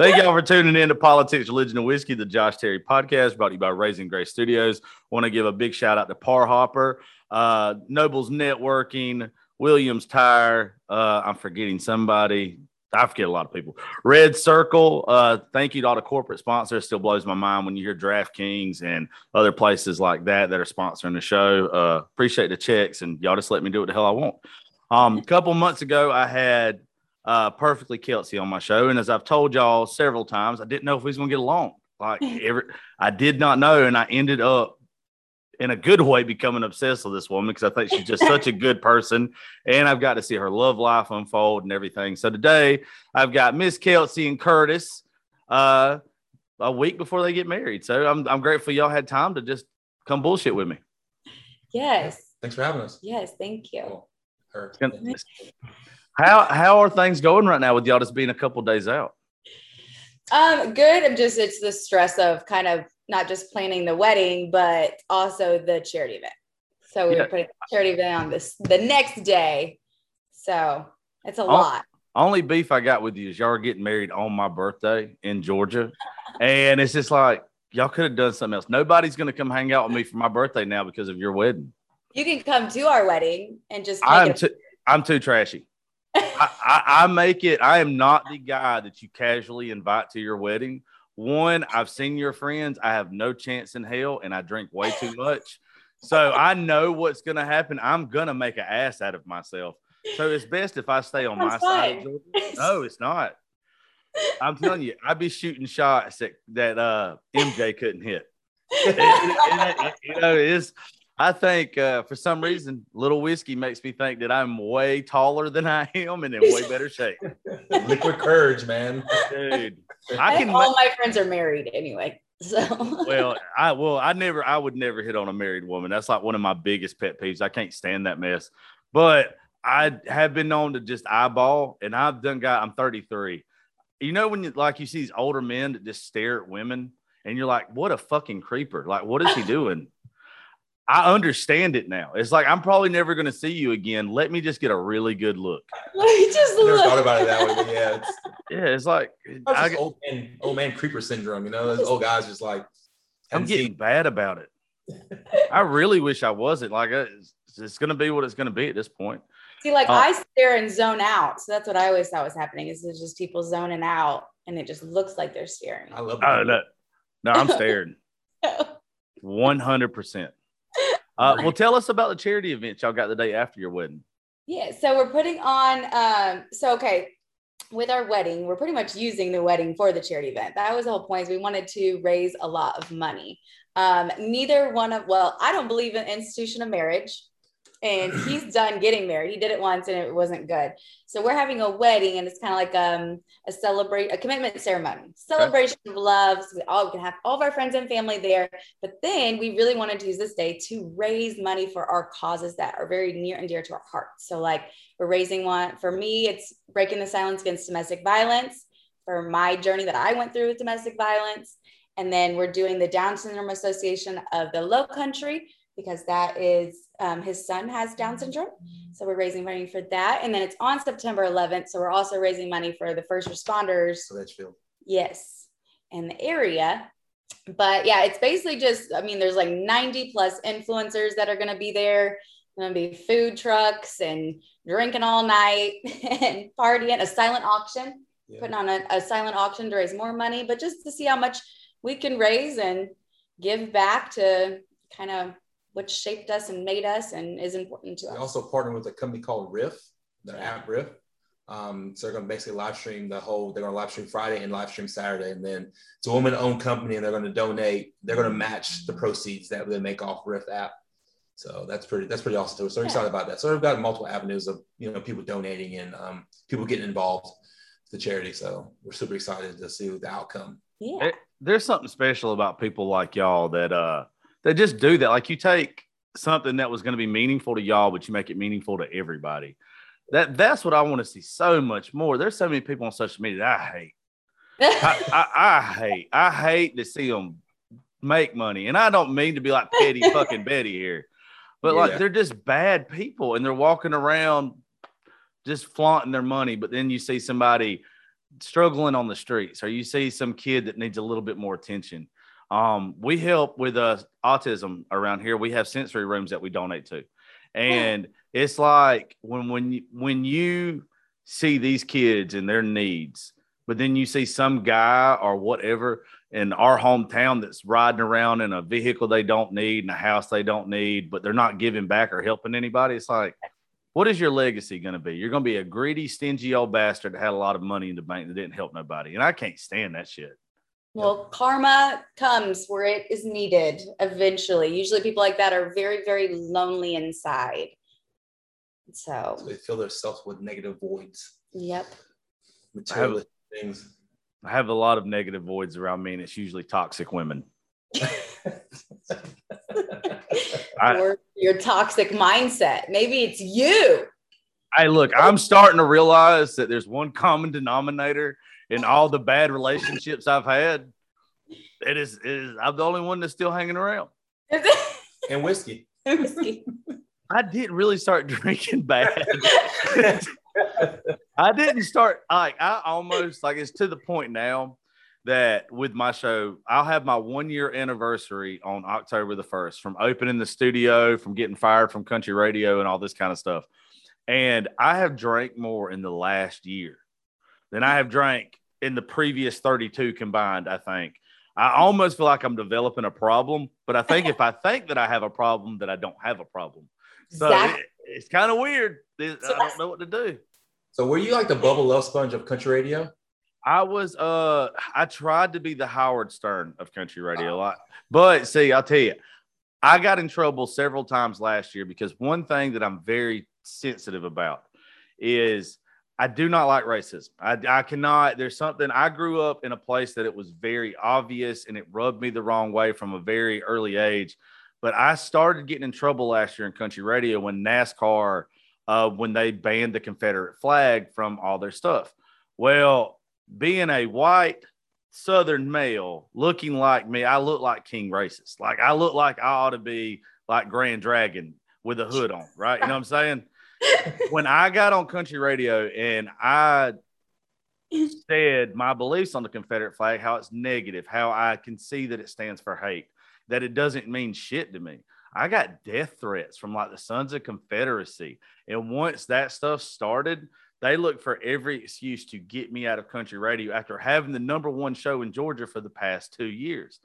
Thank y'all for tuning in to Politics, Religion, and Whiskey, the Josh Terry podcast brought to you by Raising Grace Studios. Want to give a big shout out to Par Hopper, uh, Nobles Networking, Williams Tire. Uh, I'm forgetting somebody. I forget a lot of people. Red Circle. Uh, thank you to all the corporate sponsors. Still blows my mind when you hear DraftKings and other places like that that are sponsoring the show. Uh, appreciate the checks, and y'all just let me do what the hell I want. Um, a couple months ago, I had uh, Perfectly Kelsey on my show. And as I've told y'all several times, I didn't know if we was going to get along. Like, every, I did not know. And I ended up in a good way becoming obsessed with this woman because I think she's just such a good person. And I've got to see her love life unfold and everything. So today I've got Miss Kelsey and Curtis uh, a week before they get married. So I'm, I'm grateful y'all had time to just come bullshit with me. Yes. Thanks for having us. Yes. Thank you. Cool. Her. How how are things going right now with y'all just being a couple days out? Um, good. I'm just it's the stress of kind of not just planning the wedding, but also the charity event. So we Yeah. were putting the charity event on this the next day. So it's a Oh. lot. Only beef I got with you is y'all are getting married on my birthday in Georgia. And it's just like y'all could have done something else. Nobody's gonna come hang out with me for my birthday now because of your wedding. You can come to our wedding and just I'm too I'm too trashy. I, I, make it. I am not the guy that you casually invite to your wedding. One, I've seen your friends. I have no chance in hell, and I drink way too much. So I know what's going to happen. I'm going to make an ass out of myself. So it's best if I stay on my That's side. Fine. Georgia. No, it's not. I'm telling you, I'd be shooting shots that, that uh, MJ couldn't hit. It- it- it- you know, it's. I think uh, for some reason, little whiskey makes me think that I'm way taller than I am and in way better shape, Liquid courage, man. dude. I I can. all ma- my friends are married anyway. So well, I well, I never, I would never hit on a married woman. That's like one of my biggest pet peeves. I can't stand that mess. But I have been known to just eyeball, and I've done. Got. I'm 33. You know when you like you see these older men that just stare at women, and you're like, what a fucking creeper! Like, what is he doing? I understand it now. It's like I'm probably never going to see you again. Let me just get a really good look. we just I never look. thought about it that way, but yeah, it's Yeah, it's like I, old man, old man creeper syndrome. You know, those old guys just like I'm getting seen- bad about it. I really wish I wasn't. Like, uh, it's, it's going to be what it's going to be at this point. See, like Uh, I stare and zone out. So that's what I always thought was happening. Is it's just people zoning out, and it just looks like they're staring. I love. Oh no, no, I'm staring. One hundred percent. Uh, well, tell us about the charity event y'all got the day after your wedding. Yeah, so we're putting on um so okay, with our wedding, we're pretty much using the wedding for the charity event. That was the whole point. Is we wanted to raise a lot of money. Um neither one of well, I don't believe in institution of marriage. And he's done getting married. He did it once and it wasn't good. So we're having a wedding and it's kind of like um a celebrate a commitment ceremony. Celebration of love. So we all we can have all of our friends and family there. But then we really wanted to use this day to raise money for our causes that are very near and dear to our hearts. So, like, we're raising one for me, it's breaking the silence against domestic violence for my journey that I went through with domestic violence. And then we're doing the Down Syndrome Association of the Low Country because that is um, his son has Down syndrome. So we're raising money for that. And then it's on September 11th. So we're also raising money for the first responders So that's Litchfield. Yes, And the area. But yeah, it's basically just, I mean, there's like 90 plus influencers that are going to be there. Going to be food trucks and drinking all night and partying, a silent auction, Yeah. putting on a, a silent auction to raise more money, but just to see how much we can raise and give back to kind of what shaped us and made us and is important to We us. We also partnered with a company called Riff, their app Riff. Um, so they're going to basically live stream the whole. They're going to live stream Friday and live stream Saturday, and then it's a woman-owned company, and they're going to donate. They're going to match the proceeds that they make off Riff app. So that's pretty. That's pretty awesome. too. So we're excited about that. So we've got multiple avenues of you know people donating and um, people getting involved with the charity. So we're super excited to see the outcome. yeah. It- there's something special about people like y'all that uh that just do that. Like you take something that was going to be meaningful to y'all, but you make it meaningful to everybody. That that's what I want to see so much more. There's so many people on social media that I hate. I, I, I hate. I hate to see them make money, and I don't mean to be like petty fucking Betty here, but like they're just bad people, and they're walking around just flaunting their money. But then you see somebody struggling on the streets or you see some kid that needs a little bit more attention um, we help with uh, autism around here we have sensory rooms that we donate to and it's like when when you, when you see these kids and their needs but then you see some guy or whatever in our hometown that's riding around in a vehicle they don't need and a house they don't need but they're not giving back or helping anybody it's like what is your legacy going to be? You're going to be a greedy, stingy old bastard that had a lot of money in the bank that didn't help nobody. And I can't stand that shit. Well, karma comes where it is needed eventually. Usually, people like that are very, very lonely inside. So, So they fill themselves with negative voids, yep. materialistic things. I have a lot of negative voids around me, and it's usually toxic women. I- or your toxic mindset. Maybe it's you. I look, I'm starting to realize that there's one common denominator in all the bad relationships I've had. It is, it is I'm the only one that's still hanging around. and whiskey. Whiskey. I didn't really start drinking bad. I didn't start like I almost like it's to the point now that with my show, I'll have my one year anniversary on October the 1st from opening the studio, from getting fired from country radio and all this kind of stuff. And I have drank more in the last year than I have drank in the previous 32 combined, I think. I almost feel like I'm developing a problem, but I think if I think that I have a problem, that I don't have a problem. So Exactly. it- it's kind of weird. It- So I don't know what to do. So were you like the Bubba the Love Sponge of country radio? I was uh I tried to be the Howard Stern of country radio a lot. But see, I'll tell you, I got in trouble several times last year because one thing that I'm very sensitive about is I do not like racism. I, I cannot, there's something I grew up in a place that it was very obvious and it rubbed me the wrong way from a very early age. But I started getting in trouble last year in country radio when NASCAR, uh, when they banned the Confederate flag from all their stuff. Well, being a white Southern male looking like me, I look like King Racist. Like I look like I ought to be like Grand Dragon with a hood on, right? You know what I'm saying? When I got on country radio and I said my beliefs on the Confederate flag, how it's negative, how I can see that it stands for hate, that it doesn't mean shit to me. I got death threats from like the Sons of Confederacy. And once that stuff started, they looked for every excuse to get me out of country radio after having the number one show in Georgia for the past two years.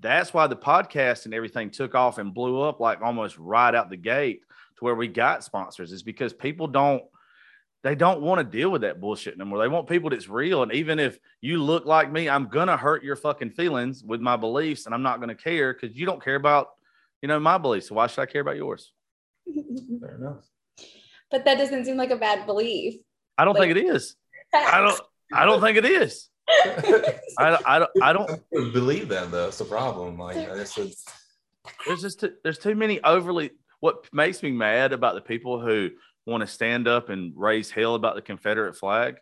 That's why the podcast and everything took off and blew up like almost right out the gate to where we got sponsors is because people don't they don't want to deal with that bullshit anymore. They want people that's real. And even if you look like me, I'm gonna hurt your fucking feelings with my beliefs, and I'm not gonna care because you don't care about, you know, my beliefs. So why should I care about yours? Fair enough. but that doesn't seem like a bad belief. I don't Like- think it is. I don't. I don't think it is. I, I don't. I don't. I believe that though. It's a problem. Like that's a, There's just too, there's too many overly. What makes me mad about the people who want to stand up and raise hell about the Confederate flag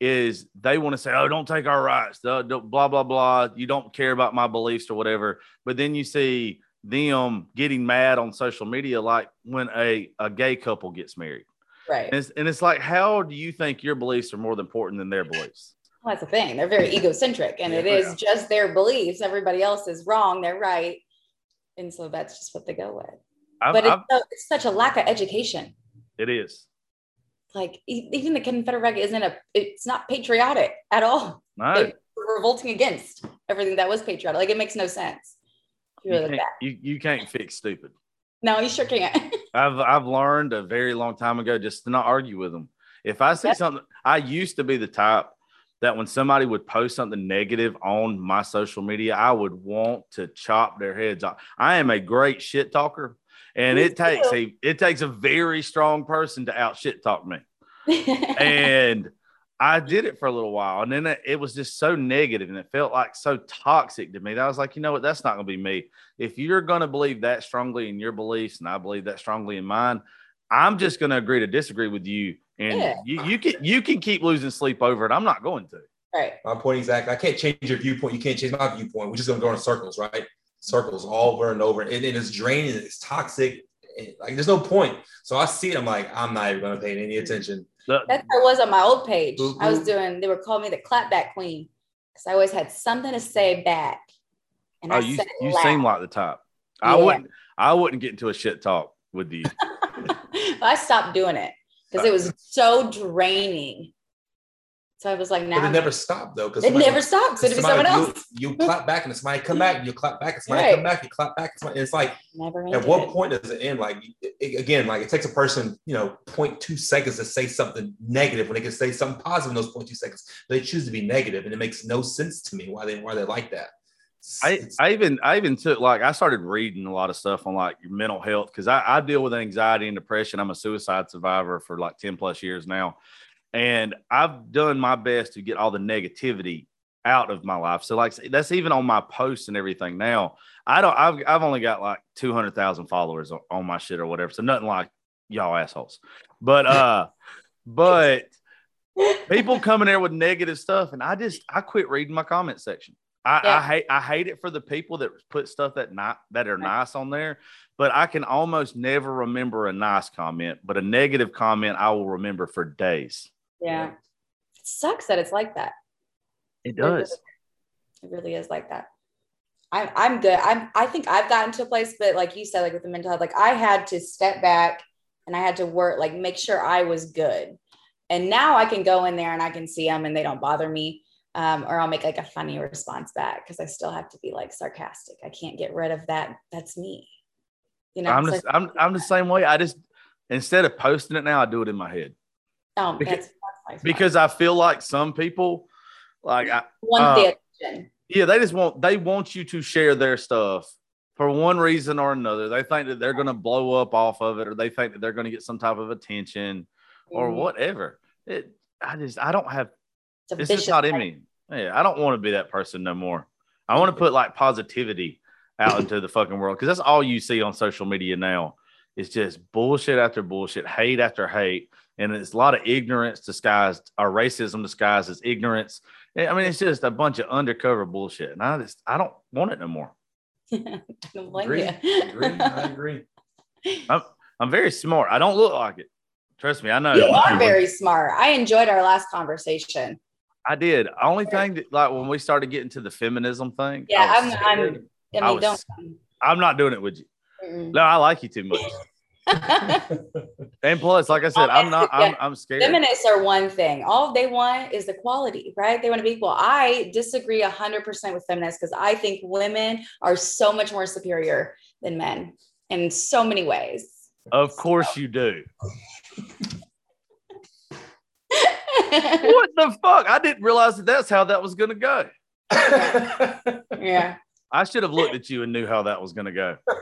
is they want to say, "Oh, don't take our rights," blah blah blah. You don't care about my beliefs or whatever. But then you see them getting mad on social media, like when a a gay couple gets married, Right. and it's, and it's like, how do you think your beliefs are more important than their beliefs? Well, that's the thing. They're very egocentric, and it oh, is Yeah. just their beliefs. Everybody else is wrong. They're right, and so that's just what they go with. I've, But it's, so, it's such a lack of education. it is. Like even the Confederate flag isn't a. It's not patriotic at all. No, revolting against everything that was patriotic. Like it makes no sense. You you really can't, you, you can't fix stupid. No, you sure can't. I've I've learned a very long time ago just to not argue with them. If I see Yep. something, I used to be the type that when somebody would post something negative on my social media, I would want to chop their heads off. I am a great shit talker, and Me it takes too. a it takes a very strong person to out shit talk me. And I did it for a little while, and then it, it was just so negative, and it felt like so toxic to me that I was like, you know what, that's not going to be me. If you're going to believe that strongly in your beliefs, and I believe that strongly in mine, I'm just going to agree to disagree with you, and Yeah. you you can you can keep losing sleep over it. I'm not going to. right. my point exactly. I can't change your viewpoint. You can't change my viewpoint. We're just gonna go in circles, right? Circles all over and over, and it is draining. It's toxic. and, like there's no point. So I see it. I'm like, I'm not even gonna pay any attention. The- That's how I was on my old page. Who- I was mm-hmm. doing. They were calling me the clapback queen because I always had something to say back. And oh, I you you loud. seem like the type. I Yeah. wouldn't I wouldn't get into a shit talk with you. I stopped doing it because it was so draining. So I was like, But now it never stopped though, because it never stops. It'd be someone else. You, you clap back and it's somebody come back, you clap back and somebody Right. come back, you clap back. And somebody, it's like Never at ended. what point does it end? Like it- it- again, like it takes a person, you know, 0.2 seconds to say something negative when they can say something positive in those 0.2 seconds. But they choose to be negative, and it makes no sense to me why they why they like that. I, I even I even took like I started reading a lot of stuff on like your mental health because I, I deal with anxiety and depression. I'm a suicide survivor for like 10 plus years now. And I've done my best to get all the negativity out of my life. So like that's even on my posts and everything now. I don't I've I've only got like 200,000 followers on, on my shit or whatever. So nothing like y'all assholes. But uh but people come in there with negative stuff and I just I quit reading my comment section. I, I hate I hate it for the people that put stuff that not that are nice on there, but I can almost never remember a nice comment, but a negative comment I will remember for days. Yeah. It sucks that it's like that. It does. It really is like that. I'm I'm good. I'm I think I've gotten to a place, but like you said, like with the mental health, like I had to step back and I had to work, like make sure I was good. And now I can go in there and I can see them and they don't bother me. Um, or I'll make like a funny response back because I still have to be like sarcastic. I can't get rid of that. That's me. You know, I'm just I'm I'm the same way. I just instead of posting it now, I do it in my head oh, because- that's, that's my fault. Because I feel like some people like I, one uh, the attention. Yeah, they just want they want you to share their stuff for one reason or another. They think that they're going to blow up off of it, or they think that they're going to get some type of attention or Mhm. whatever. It, I just I don't have It's it's just not in me. Yeah, I don't want to be that person no more. I want to put like positivity out into the fucking world because that's all you see on social media now. It's just bullshit after bullshit, hate after hate, and it's a lot of ignorance disguised or racism disguised as ignorance. I mean, it's just a bunch of undercover bullshit, and I just I don't want it no more. I don't blame Agree. you. agree, I agree. I'm very smart. I don't look like it. Trust me, I know. You are very smart. I enjoyed our last conversation. I did. Only thing that, like when we started getting to the feminism thing. Yeah, I was I'm- I'm- scared. I I mean, was- don't. I'm not doing it with you. Mm-mm. No, I like you too much. And plus, like I said, I'm not. I'm, I'm scared. Feminists are one thing. All they want is equality, right? They want to be equal. I disagree 100% with feminists because I think women are so much more superior than men in so many ways. Of course you do. What the fuck? I didn't realize that that's how that was going to go. yeah. I should have looked at you and knew how that was going to go.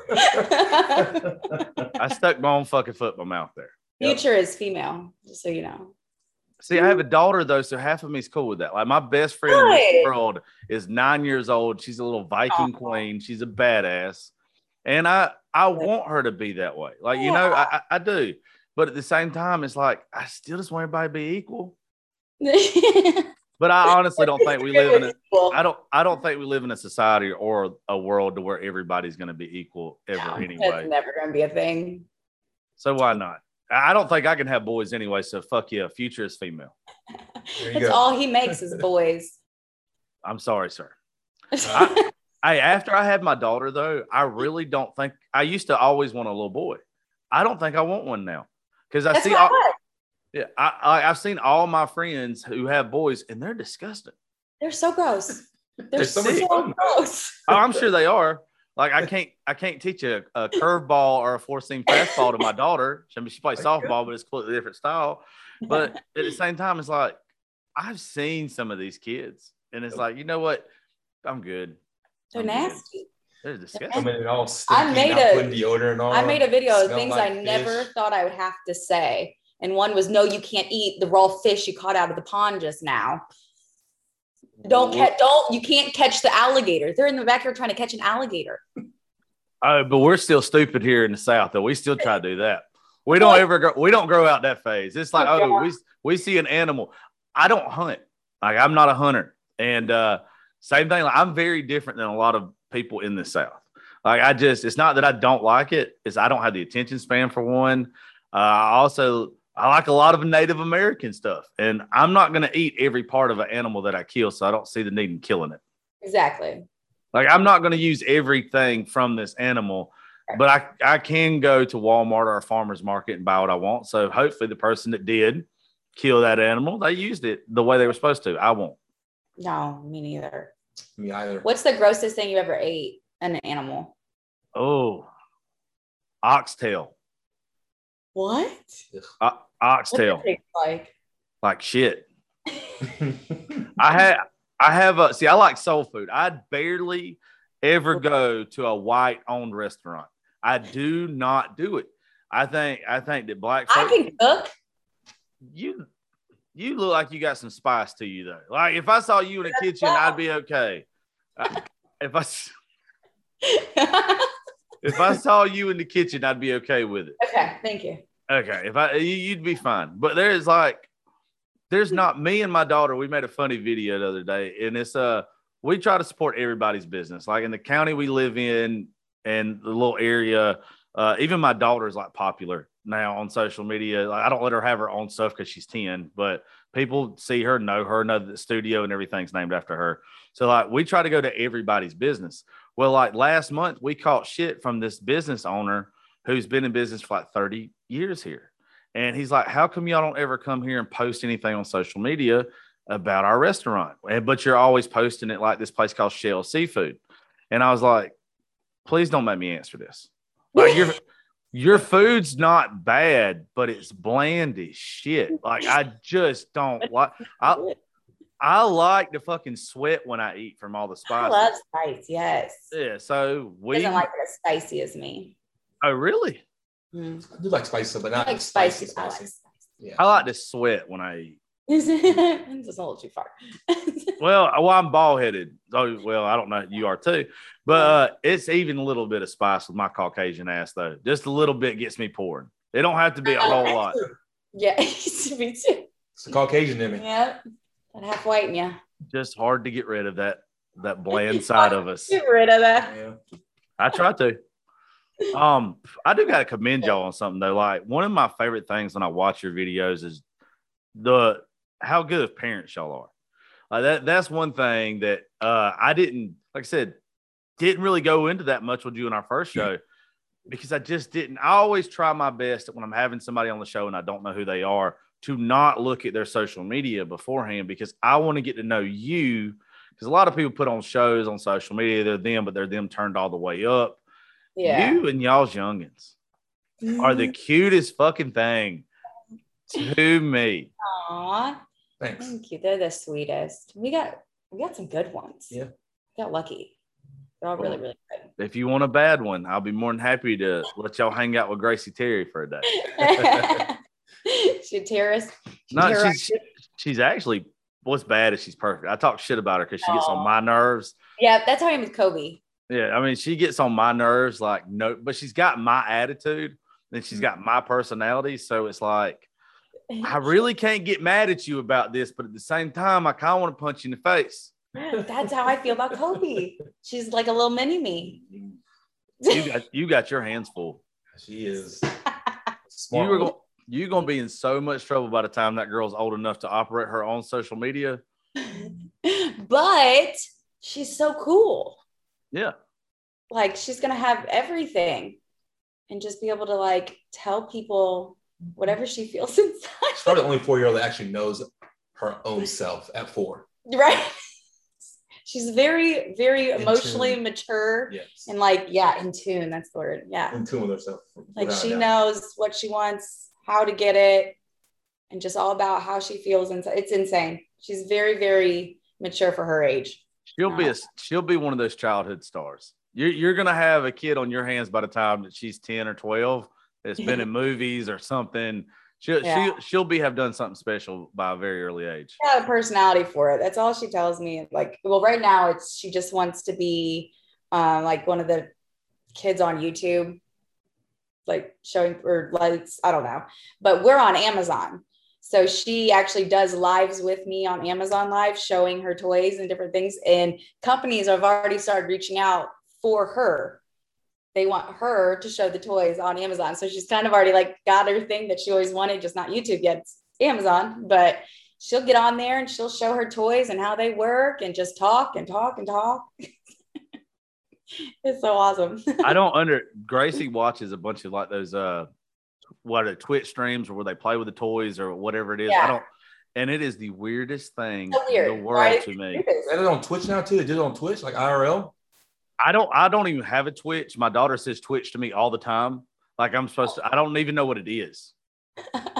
I stuck my own fucking foot in my mouth there. Future is female, just so you know. See, I have a daughter though, so half of me is cool with that. Like my best friend in Good. this world is nine years old. She's a little Viking Aw. queen. She's a badass, and I I want her to be that way. Like you know, I, I I do. But at the same time, it's like I still just want everybody to be equal. But I honestly don't think we live in a I don't I don't think we live in a society or a world to where everybody's going to be equal ever anyway. That's anyway. never going to be a thing. So why not? I I don't think I can have boys anyway. So fuck yeah, future is female. There That's go. all he makes is boys. I'm sorry, sir. I- Hey, after I had my daughter though, I really don't think I used to always want a little boy. I don't think I want one now because I That's see all, want. Yeah, I, I I've seen all my friends who have boys and they're disgusting. They're so gross. They're There's so so, gross. Oh, I'm sure they are. Like I can't I can't teach a, a curveball or a four seam fastball to my daughter. I mean, she plays softball, but it's a completely different style. But at the same time, it's like I've seen some of these kids, and it's like you know what? I'm good. They're I'm good. nasty. They're I disgusting. mean, all stinky, made not a- deodorant on. I made a video of things like I never fish. thought I would have to say. And one was, no, you can't eat the raw fish you caught out of the pond just now. Don't catch, don't, you can't catch the alligator. They're in the backyard trying to catch an alligator. Oh, but we're still stupid here in the South, though. We still try to do that. We don't ever go. We don't grow out that phase. It's like, Oh, oh, we we see an animal. I don't hunt. Like I'm not a hunter, and uh, same thing. Like I'm very different than a lot of people in the South. Like I just, it's not that I don't like it. It's I don't have the attention span for one. Uh, I also I like a lot of Native American stuff, and I'm not going to eat every part of an animal that I kill, so I don't see the need in killing it. Exactly. Like I'm not going to use everything from this animal, but I I can go to Walmart or a farmer's market and buy what I want. So hopefully the person that did kill that animal, they used it the way they were supposed to. I won't. No, me neither. Me either. What's the grossest thing you ever ate? An animal. Oh, oxtail, What? o- What uh, oxtail, does it like? like shit. I had I have a see. I like soul food. I'd barely ever go to a white owned restaurant. I do not do it. I think I think that black I folk, can cook. you you look like you got some spice to you though. Like if I saw you in the kitchen, I'd be okay. Uh, if I s- if I saw you in the kitchen, I'd be okay with it. okay, thank you. Okay, if I you- you'd be fine. But there's like there's not me and my daughter, we made a funny video the other day, and it's uh we try to support everybody's business. Like in the county we live in and the little area, uh, even my daughter's like popular now on social media. Like, I don't let her have her own stuff because she's 10, but people see her, know her, know that the studio and everything's named after her. So like we try to go to everybody's business. Well, like last month we caught shit from this business owner who's been in business for like 30 years here. And he's like, How come y'all don't ever come here and post anything on social media about our restaurant? And but you're always posting it like this place called Shell Seafood. And I was like, please don't make me answer this. Like your your food's not bad, but it's bland as shit. Like I just don't like I I like to fucking sweat when I eat from all the spice. I love spice. Yes. yeah, so we Doesn't like it as spicy as me. oh really? Mm. I do like spicy, but I not like spicy. spicy. I like Spicy. spicy. Yeah. I like to sweat when I eat. this is a little too far. Well, well, I'm bald headed. Oh, well, I don't know. You are too, but uh, it's even a little bit of spice with my Caucasian ass, though. Just a little bit gets me pouring. It don't have to be a whole lot. yeah, me too. It's the Caucasian in me. Yeah, that half white in you. Just hard to get rid of that that bland side of us. Get rid of that. Yeah. I try to. Um, I do got to commend y'all on something though. Like one of my favorite things when I watch your videos is the how good of parents y'all are. Like that that's one thing that uh I didn't like I said didn't really go into that much with you in our first show because I just didn't. I always try my best when I'm having somebody on the show and I don't know who they are to not look at their social media beforehand because I want to get to know you. Because a lot of people put on shows on social media, they're them, but they're them turned all the way up. Yeah. You and y'all's youngins are the mm-hmm. cutest fucking thing to me. Aw, Thanks. thank you. They're the sweetest. We got we got some good ones. Yeah. We got lucky. They're all really, really good. If you want a bad one, I'll be more than happy to let y'all hang out with Gracie Terry for a day. she terrorist. She No, terrorized she's she's actually what's bad is she's perfect. I talk shit about her because she gets on my nerves. yeah, that's how I am with Kobe. Yeah, I mean, she gets on my nerves like no, but she's got my attitude and she's got my personality. So it's like I really can't get mad at you about this, but at the same time, I kind of want to punch you in the face. That's how I feel about Kobe. She's like a little mini me. You got you got your hands full. She is You were going you're gonna be in so much trouble by the time that girl's old enough to operate her own social media. but she's so cool. Yeah. Like she's gonna have everything and just be able to like tell people whatever she feels She's inside. probably the only four year old that actually knows her own self at four. right? She's very, very In emotionally tune. mature Yes. and like, yeah, in tune. That's the word. Yeah. in tune with herself. Like she knows what she wants, how to get it, and just all about how she feels inside. It's insane. She's very, very mature for her age. She'll be a she'll be one of those childhood stars. You're you're gonna have a kid on your hands by the time that she's 10 or 12 that's been in movies or something. She'll Yeah. she'll she'll be have done something special by a very early age. Yeah, a personality for it. That's all she tells me. Like, well, right now it's she just wants to be um, like one of the kids on YouTube, like showing or lights. I don't know, but we're on Amazon. So she actually does lives with me on Amazon Live, showing her toys and different things. And companies have already started reaching out for her they want her to show the toys on Amazon. So she's kind of already like got her thing that she always wanted, just not YouTube yet, Amazon. But she'll get on there and she'll show her toys and how they work and just talk and talk and talk. it's so awesome. I don't under Gracie watches a bunch of like those uh what are Twitch streams or where they play with the toys or whatever it is. Yeah. I don't and it is the weirdest thing So weird, in the world right? to me. Is that it on Twitch now too? They did it on Twitch, like IRL. I don't I don't even have a Twitch. My daughter says Twitch to me all the time. Like I'm supposed to I don't even know what it is.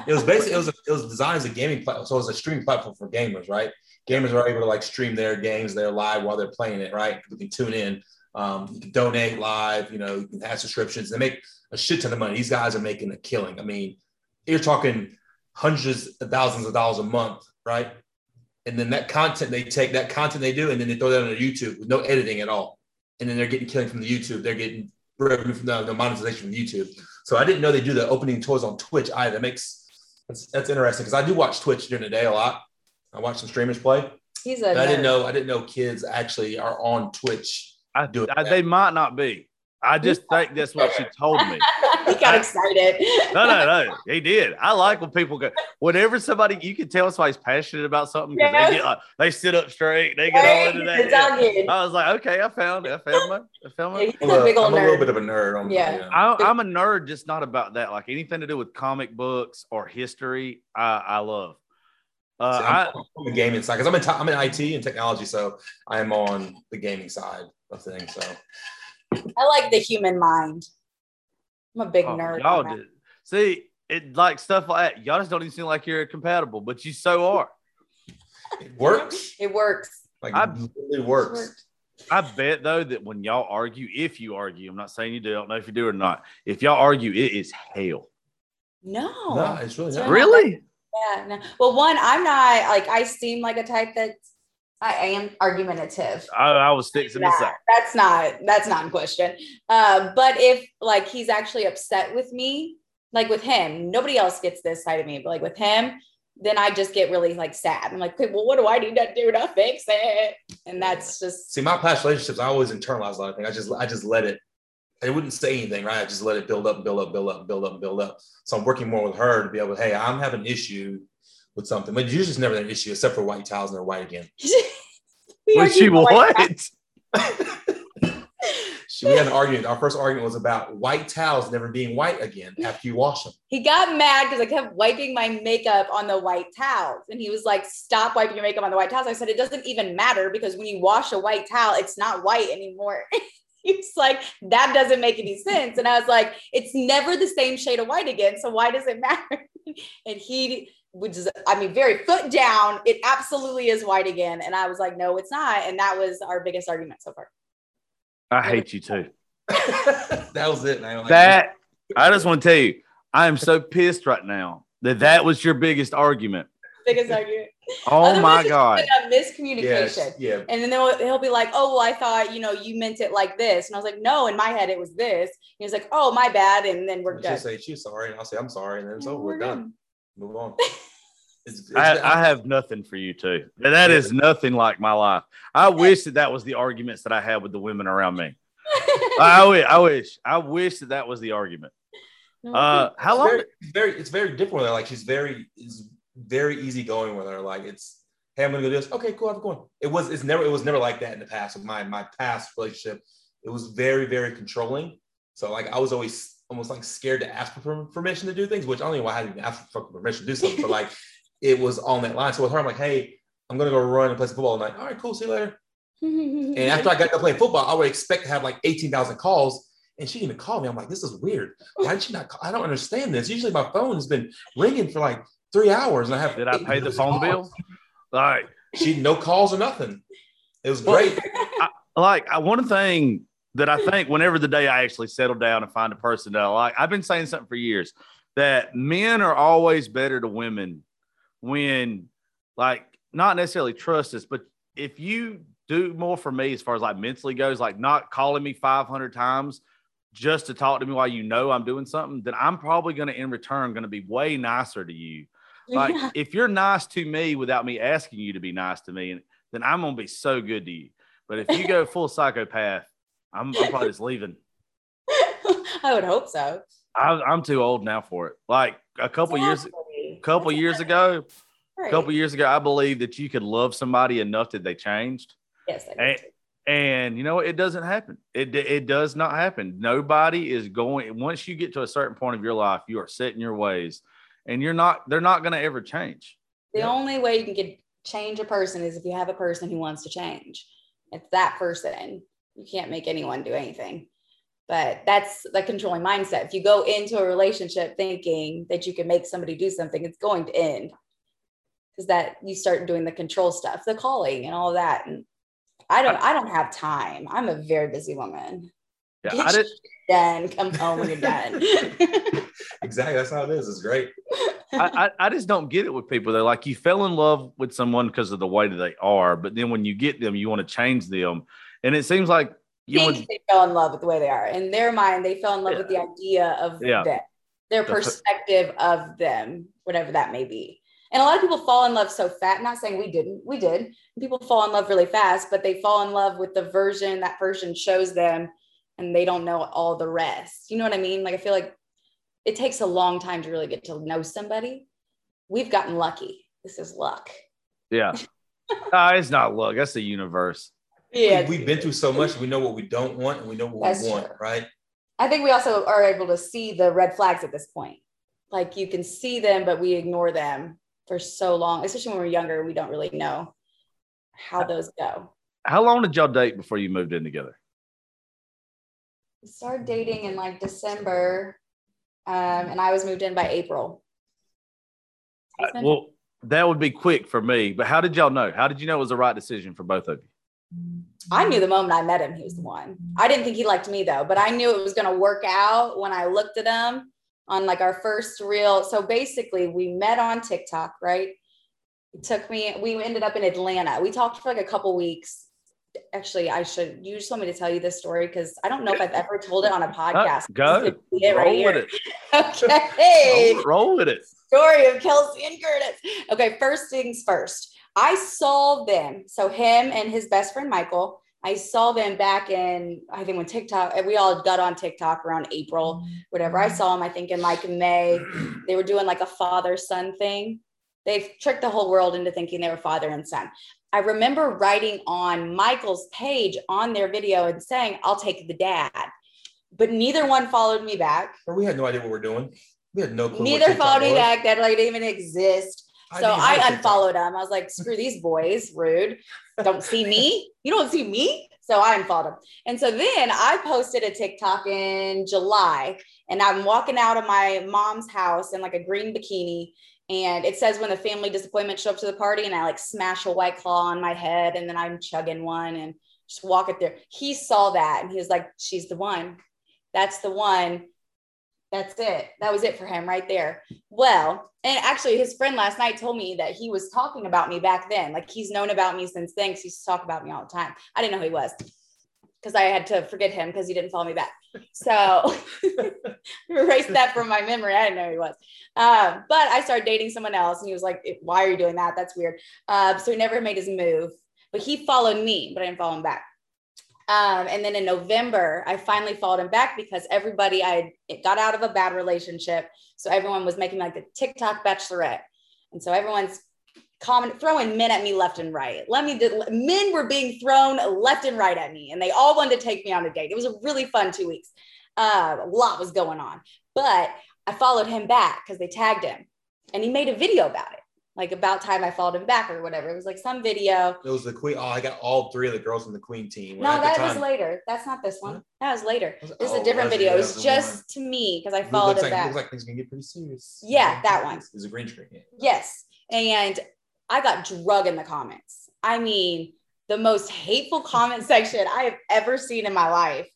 It was basically it was a, it was designed as a gaming platform, so it was a streaming platform for gamers, right? Gamers are able to like stream their games, they're live while they're playing it, right? We can tune in, um, you can donate live, you know, you can have subscriptions. They make a shit ton of money. These guys are making a killing. I mean, you're talking hundreds of thousands of dollars a month, right? And then that content they take, that content they do, and then they throw that on YouTube with no editing at all. And then they're getting killing from the YouTube. They're getting revenue from the, the monetization from YouTube. So I didn't know they do the opening toys on Twitch either. That makes that's, that's interesting because I do watch Twitch during the day a lot. I watch some streamers play. He's a I didn't know I didn't know kids actually are on Twitch. I, Do it. I they might not be. I just think that's what she told me. he got excited. No, no, no. He did. I like when people go. Whenever somebody, you can tell somebody's passionate about something because Yes. they get like, they sit up straight. They get all into that. It's all good. I was like, okay, I found it. I found my, I found my. Yeah, I'm, a a, big old I'm a little bit of a nerd. On, Yeah. yeah. I, I'm a nerd, just not about that. Like anything to do with comic books or history, I, I love. Uh, See, I, I'm, on the gaming side because I'm in t- I'm in IT and technology, so I am on the gaming side of things. So I like the human mind. I'm a big oh, nerd. y'all on did. See, it like stuff like that. Y'all just don't even seem like you're compatible, but you so are. it works. It works. Like I- it literally works. I bet though that when y'all argue, if you argue, I'm not saying you do, I don't know if you do or not. If y'all argue, it is hell. No. No, it's really not. not Really? Yeah. No. Well, one, I'm not like I seem like a type that's I am argumentative. I, I was fixing to say. That- that's not that's not in question. Uh, but if like he's actually upset with me, like with him, nobody else gets this side of me, but like with him, then I just get really like sad. I'm like, okay, well, what do I need to do to fix it? And that's just See, my past relationships, I always internalize a lot of things. I just I just let it. I wouldn't say anything, right? I just let it build up, build up, build up, build up, build up. So I'm working more with her to be able to, hey, I'm having an issue with something, but usually it's never had an issue except for white towels and they're white again. We Was she argue what? She, we had an argument. Our first argument was about white towels never being white again after you wash them. He got mad because I kept wiping my makeup on the white towels. And he was like, Stop wiping your makeup on the white towels. I said, It doesn't even matter because when you wash a white towel, it's not white anymore. He's like, That doesn't make any sense. And I was like, It's never the same shade of white again. So why does it matter? And he which is, I mean, very foot down. It absolutely is white again. And I was like, No, it's not. And that was our biggest argument so far. I hate you too. that was it, man. That I just want to tell you, I am so pissed right now that that was your biggest argument. Biggest argument. Oh Otherwise, my god! A miscommunication. yes, yeah. And then they'll, he'll be like, oh, well, I thought, you know, you meant it like this. And I was like, no, in my head, it was this. He was like, oh, my bad. And then we're She'll good. say she's sorry, and I'll say I'm sorry, and then it's And over. We're, done. Done. Move on. It's, it's, I, I have nothing for you too. That is nothing like my life. I wish that that was the arguments that I had with the women around me. I, wish, I wish, I wish that that was the argument. Uh, how it's long? very, it's very, it's very different with her. Like she's very, is very easygoing with her. Like it's, hey, I'm gonna go do this. Okay, cool, I'm going. It was, it's never, it was never like that in the past. With my my past relationship, it was very, very controlling. So like I was always almost like scared to ask for permission to do things, which I don't even know why I had to ask for permission to do something. but like it was on that line. So with her, I'm like, hey, I'm gonna go run and play some football. And like, all right, cool, see you later. And after I got done playing football, I would expect to have like 18,000 calls. And she didn't even call me. I'm like, this is weird. Why did she not call? I don't understand this. Usually my phone has been ringing for like three hours and I have. Did I pay the phone calls. bill? Like, She no calls or nothing. It was Well, great. like I, one thing that I think whenever the day I actually settle down and find a person that I like, I've been saying something for years that men are always better to women when, like, not necessarily trust us, but if you do more for me as far as like mentally goes, like not calling me 500 times just to talk to me while you know I'm doing something, then I'm probably going to, in return, going to be way nicer to you. Like, Yeah. if you're nice to me without me asking you to be nice to me, then I'm going to be so good to you. But if you go full psychopath, I'm, I'm probably just leaving. I would hope so. I, I'm too old now for it. Like a couple years, Exactly. couple That's years ago, Right. a couple years ago, I believe that you could love somebody enough that they changed. Yes, And, and you know it doesn't happen. It it does not happen. Nobody is going. Once you get to a certain point of your life, you are set in your ways, and you're not. They're not going to ever change. The Yeah. only way you can get change a person is if you have a person who wants to change. It's that person. You can't make anyone do anything. But that's the controlling mindset. If you go into a relationship thinking that you can make somebody do something, it's going to end. Because that you start doing the control stuff, the calling and all that. And I don't I don't have time. I'm a very busy woman. Yeah, Get I did. done. Come home when you're done. Exactly. That's how it is. It's great. I, I, I just don't get it with people. They're like you fell in love with someone because of the way that they are, but then when you get them, you want to change them, and it seems like you would. they fell in love with the way they are. In their mind, they fell in love with the idea of Yeah. them, their perspective of them, whatever that may be. And a lot of people fall in love so fast. Not saying we didn't, we did. People fall in love really fast, but they fall in love with the version that version shows them, and they don't know all the rest. You know what I mean? Like I feel like it takes a long time to really get to know somebody. We've gotten lucky. This is luck. Yeah, uh, it's not luck. That's the universe. Yeah, We, have been through so much. We know what we don't want, and we know what That's we want. true. Right. I think we also are able to see the red flags at this point. Like you can see them, but we ignore them for so long, especially when we're younger. We don't really know how those go. How long did y'all date before you moved in together? We started dating in like December, um, and I was moved in by April. It's been- Well, that would be quick for me. But how did y'all know? How did you know it was the right decision for both of you? I knew the moment I met him, he was the one. I didn't think he liked me though, but I knew it was going to work out when I looked at him on like our first real. So basically, we met on TikTok, right? It took me, we ended up in Atlanta. We talked for like a couple weeks. Actually, I should, you just want me to tell you this story because I don't know if I've ever told it on a uh, podcast. go. Could right Roll with it. Okay Roll, roll with it. story of Kelsey and Curtis. Okay, first things first. I saw them. So him and his best friend Michael. I saw them back in I think when TikTok. We all got on TikTok around April, whatever. I saw them. I think in like May. They were doing like a father son thing. They've tricked the whole world into thinking they were father and son. I remember writing on Michael's page on their video and saying, "I'll take the dad," but neither one followed me back. Or we had no idea what we're doing. We had no clue. Neither followed me was. back. That like didn't even exist. So didn't I unfollowed them. I was like, screw these boys, rude. Don't see me. You don't see me. So I unfollowed them. And so then I posted a TikTok in July and I'm walking out of my mom's house in like a green bikini. And it says when the family disappointment show up to the party and I like smash a white claw on my head and then I'm chugging one and just walk it there. He saw that and he was like, she's the one. That's the one. That's it. That was it for him right there. Well, and actually, his friend last night told me that he was talking about me back then. Like he's known about me since then. 'cause He used to talk about me all the time. I didn't know who he was because I had to forget him because he didn't follow me back. So erase that from my memory. I didn't know who he was. Um, but I started dating someone else, and he was like, "Why are you doing that? That's weird." Uh, so he never made his move. But he followed me, but I didn't follow him back. Um, and then in November, I finally followed him back because everybody I got out of a bad relationship. So everyone was making like the TikTok bachelorette. And so everyone's comment throwing men at me left and right. Let me do, men were being thrown left and right at me, and they all wanted to take me on a date. It was a really fun two weeks. Uh, a lot was going on, but I followed him back because they tagged him, and he made a video about it, like about time I followed him back or whatever. It was like some video. It was the queen. Oh, I got all three of the girls from the queen team. No, that was later. That's not this one. That was later. Was it- This is oh, a different video. It Yeah, was just to me because I It followed him like, back. looks like things can get pretty serious. Yeah, that one. It's a green screen. Yeah. Yes. And I got drug in the comments. I mean, the most hateful comment section I have ever seen in my life.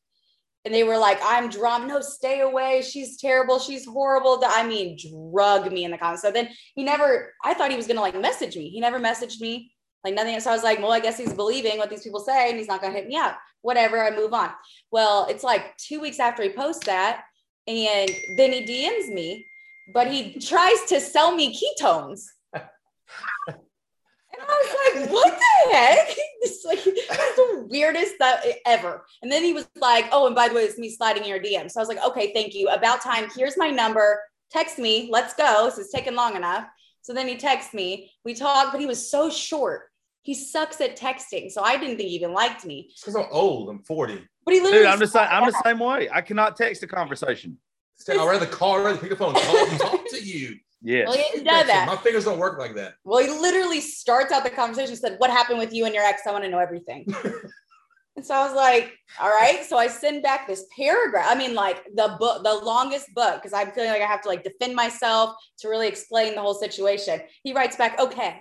And they were like, I'm drunk. No, stay away. She's terrible. She's horrible. I mean, drug me in the comments. So then he never, I thought he was going to like message me. He never messaged me, like nothing. So I was like, well, I guess he's believing what these people say and he's not going to hit me up. Whatever. I move on. Well, it's like two weeks after he posts that. And then he DMs me, but he tries to sell me ketones. And I was like, what the heck? It's like it's the weirdest that ever. And then he was like, oh, and by the way, it's me sliding your DM. So I was like, okay, thank you. About time. Here's my number. Text me. Let's go. This is taking long enough. So then he texts me. We talked, but he was so short. He sucks at texting. So I didn't think he even liked me. Because I'm old. I'm 40. But he literally Dude, I'm the same. I'm the same way. I cannot text a conversation. I'd rather call, I'd rather pick up the phone and call and talk to you. Yes. Well, he didn't do that. My fingers don't work like that. Well, he literally starts out the conversation, said, What happened with you and your ex? I want to know everything. and so I was like, All right. So I send back this paragraph. I mean, like the book, the longest book, because I'm feeling like I have to like defend myself to really explain the whole situation. He writes back, Okay.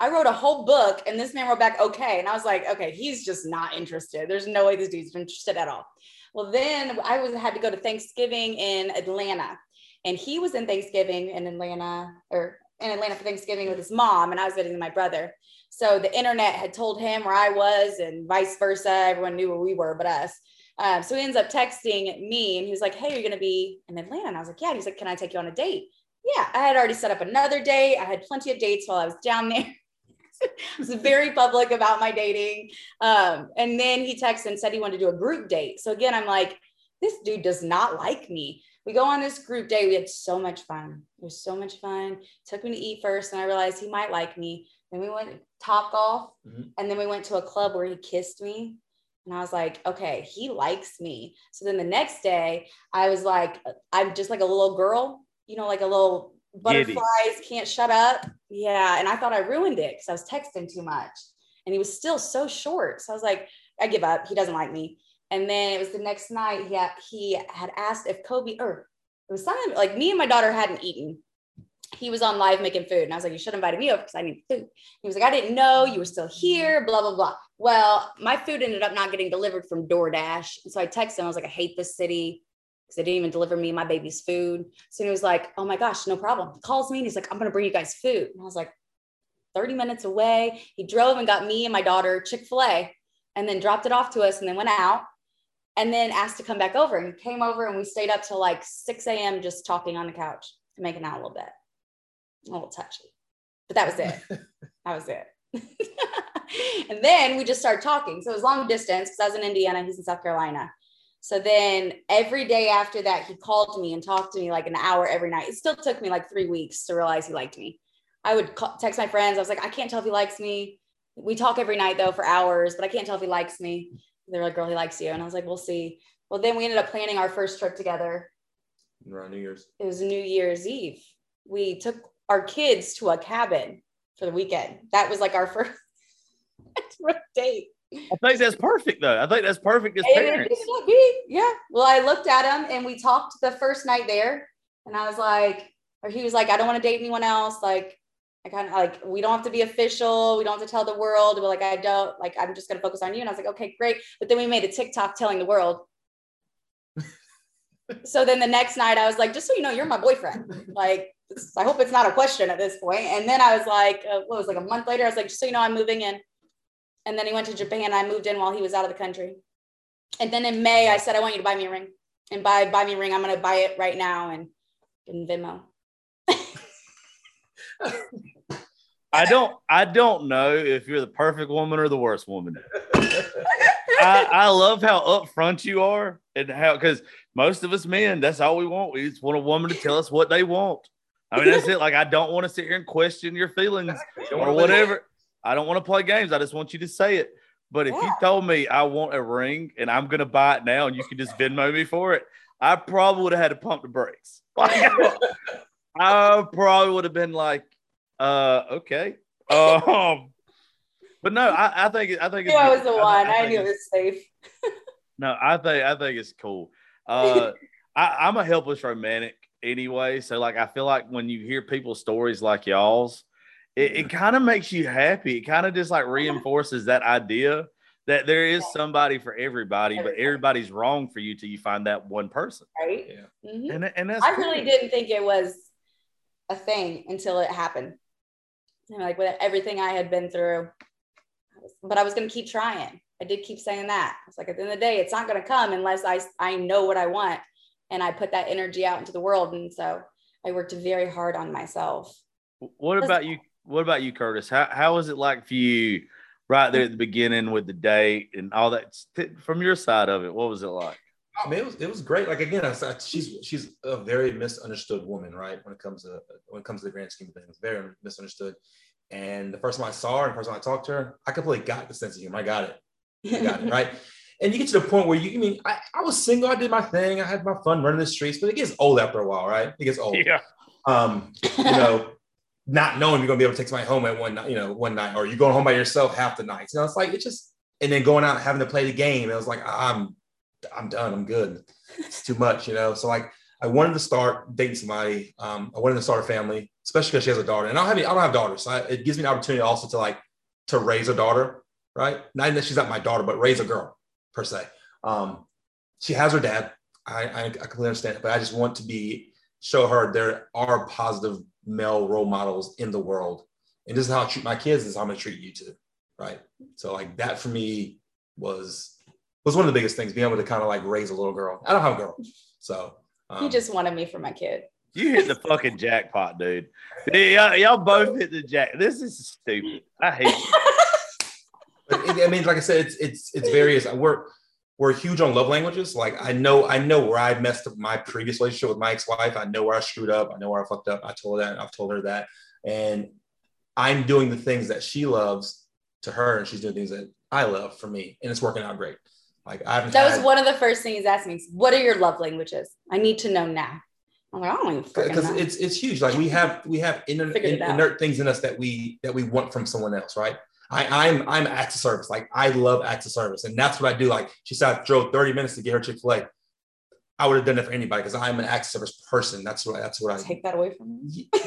I wrote a whole book and this man wrote back, Okay. And I was like, Okay, he's just not interested. There's no way this dude's interested at all. Well, then I was had to go to Thanksgiving in Atlanta and he was in Thanksgiving in Atlanta or in Atlanta for Thanksgiving with his mom, and I was visiting my brother. So the internet had told him where I was, and vice versa. Everyone knew where we were, but us. Um, so he ends up texting me, and he was like, "Hey, you're gonna be in Atlanta?" And I was like, "Yeah." He's like, "Can I take you on a date?" Yeah, I had already set up another date. I had plenty of dates while I was down there. I was very public about my dating. Um, and then he texted and said he wanted to do a group date. So again, I'm like, this dude does not like me we go on this group day. We had so much fun. It was so much fun. Took me to eat first, and I realized he might like me. Then we went Topgolf, mm-hmm. and then we went to a club where he kissed me. And I was like, okay, he likes me. So then the next day, I was like, I'm just like a little girl, you know, like a little butterflies Giddy. can't shut up. Yeah. And I thought I ruined it because I was texting too much. And he was still so short. So I was like, I give up. He doesn't like me. And then it was the next night he had, he had asked if Kobe or it was something like me and my daughter hadn't eaten. He was on live making food. And I was like, you should have invited me over because I need food. He was like, I didn't know you were still here, blah, blah, blah. Well, my food ended up not getting delivered from DoorDash. And so I texted him, I was like, I hate this city because they didn't even deliver me my baby's food. So he was like, oh my gosh, no problem. He calls me and he's like, I'm to bring you guys food. And I was like, 30 minutes away. He drove and got me and my daughter Chick fil A and then dropped it off to us and then went out and then asked to come back over and came over and we stayed up till like 6 a.m. just talking on the couch and making out a little bit, a little touchy. But that was it. that was it. and then we just started talking. So it was long distance because I was in Indiana, he's in South Carolina. So then every day after that, he called me and talked to me like an hour every night. It still took me like three weeks to realize he liked me. I would call, text my friends. I was like, I can't tell if he likes me. We talk every night though for hours, but I can't tell if he likes me they're like, girl, he likes you. And I was like, we'll see. Well, then we ended up planning our first trip together. Around New Year's. It was New Year's Eve. We took our kids to a cabin for the weekend. That was like our first date. I think that's perfect though. I think that's perfect as parents. Yeah. Well, I looked at him and we talked the first night there, and I was like, or he was like, I don't want to date anyone else. Like, I kind of like, we don't have to be official. We don't have to tell the world. We're like, I don't like, I'm just going to focus on you. And I was like, okay, great. But then we made a TikTok telling the world. so then the next night I was like, just so you know, you're my boyfriend. Like, I hope it's not a question at this point. And then I was like, uh, what was like a month later? I was like, just so you know, I'm moving in. And then he went to Japan. I moved in while he was out of the country. And then in May, I said, I want you to buy me a ring. And buy buy me a ring. I'm going to buy it right now and in Venmo. I don't I don't know if you're the perfect woman or the worst woman. I, I love how upfront you are and how because most of us men, that's all we want. We just want a woman to tell us what they want. I mean, that's it. Like, I don't want to sit here and question your feelings or whatever. I don't want to play games. I just want you to say it. But if yeah. you told me I want a ring and I'm gonna buy it now and you can just Venmo me for it, I probably would have had to pump the brakes. Like, I probably would have been like, uh, okay. Um, but no, I, I think I think it's, I was the one. I, I knew it was safe. no, I think I think it's cool. Uh, I, I'm a helpless romantic anyway, so like I feel like when you hear people's stories like y'all's, it, it kind of makes you happy. It kind of just like reinforces that idea that there is somebody for everybody, but everybody's wrong for you till you find that one person. Right. Yeah. Mm-hmm. And, and that's I cool. really didn't think it was a thing until it happened you know, like with everything I had been through. But I was going to keep trying. I did keep saying that. It's like at the end of the day, it's not going to come unless I I know what I want and I put that energy out into the world. And so I worked very hard on myself. What about you? what about you, Curtis? How how was it like for you right there at the beginning with the date and all that? From your side of it, what was it like? Oh, I mean, it was it was great. Like again, I, she's she's a very misunderstood woman, right? When it comes to when it comes to the grand scheme of things, very misunderstood. And the first time I saw her and the first time I talked to her, I completely got the sense of humor. I got it. I got it, right? And you get to the point where you, I mean, I, I was single, I did my thing, I had my fun running the streets, but it gets old after a while, right? It gets old. Yeah. Um, you know, not knowing you're gonna be able to take somebody home at one night, you know, one night, or you're going home by yourself half the night. You know, it's like it's just and then going out having to play the game. It was like I'm I'm done, I'm good. It's too much, you know. So like I wanted to start dating somebody. Um, I wanted to start a family, especially because she has a daughter. And I don't have I don't have daughters. So I, it gives me an opportunity also to like to raise a daughter, right? Not that she's not my daughter, but raise a girl per se. Um, she has her dad. I, I, I completely understand but I just want to be show her there are positive male role models in the world. And this is how I treat my kids, this is how I'm gonna treat you too. Right. So like that for me was was one of the biggest things, being able to kind of like raise a little girl. I don't have a girl. So um, just wanted me for my kid. You hit the fucking jackpot, dude. Y'all, y'all both hit the jack. This is stupid. I hate it. I mean, like I said, it's it's it's various. We're we're huge on love languages. Like I know, I know where I messed up my previous relationship with my ex-wife. I know where I screwed up. I know where I fucked up. I told her that. I've told her that. And I'm doing the things that she loves to her, and she's doing things that I love for me, and it's working out great. Like I That had, was one of the first things he asked me. What are your love languages? I need to know now. I'm like, I don't because it's it's huge. Like we have we have inert, in, inert things in us that we that we want from someone else, right? I, I'm I'm acts of service. Like I love acts of service, and that's what I do. Like she said, I drove 30 minutes to get her Chick Fil A. I would have done it for anybody because I'm an acts of service person. That's what that's what I take that away from me.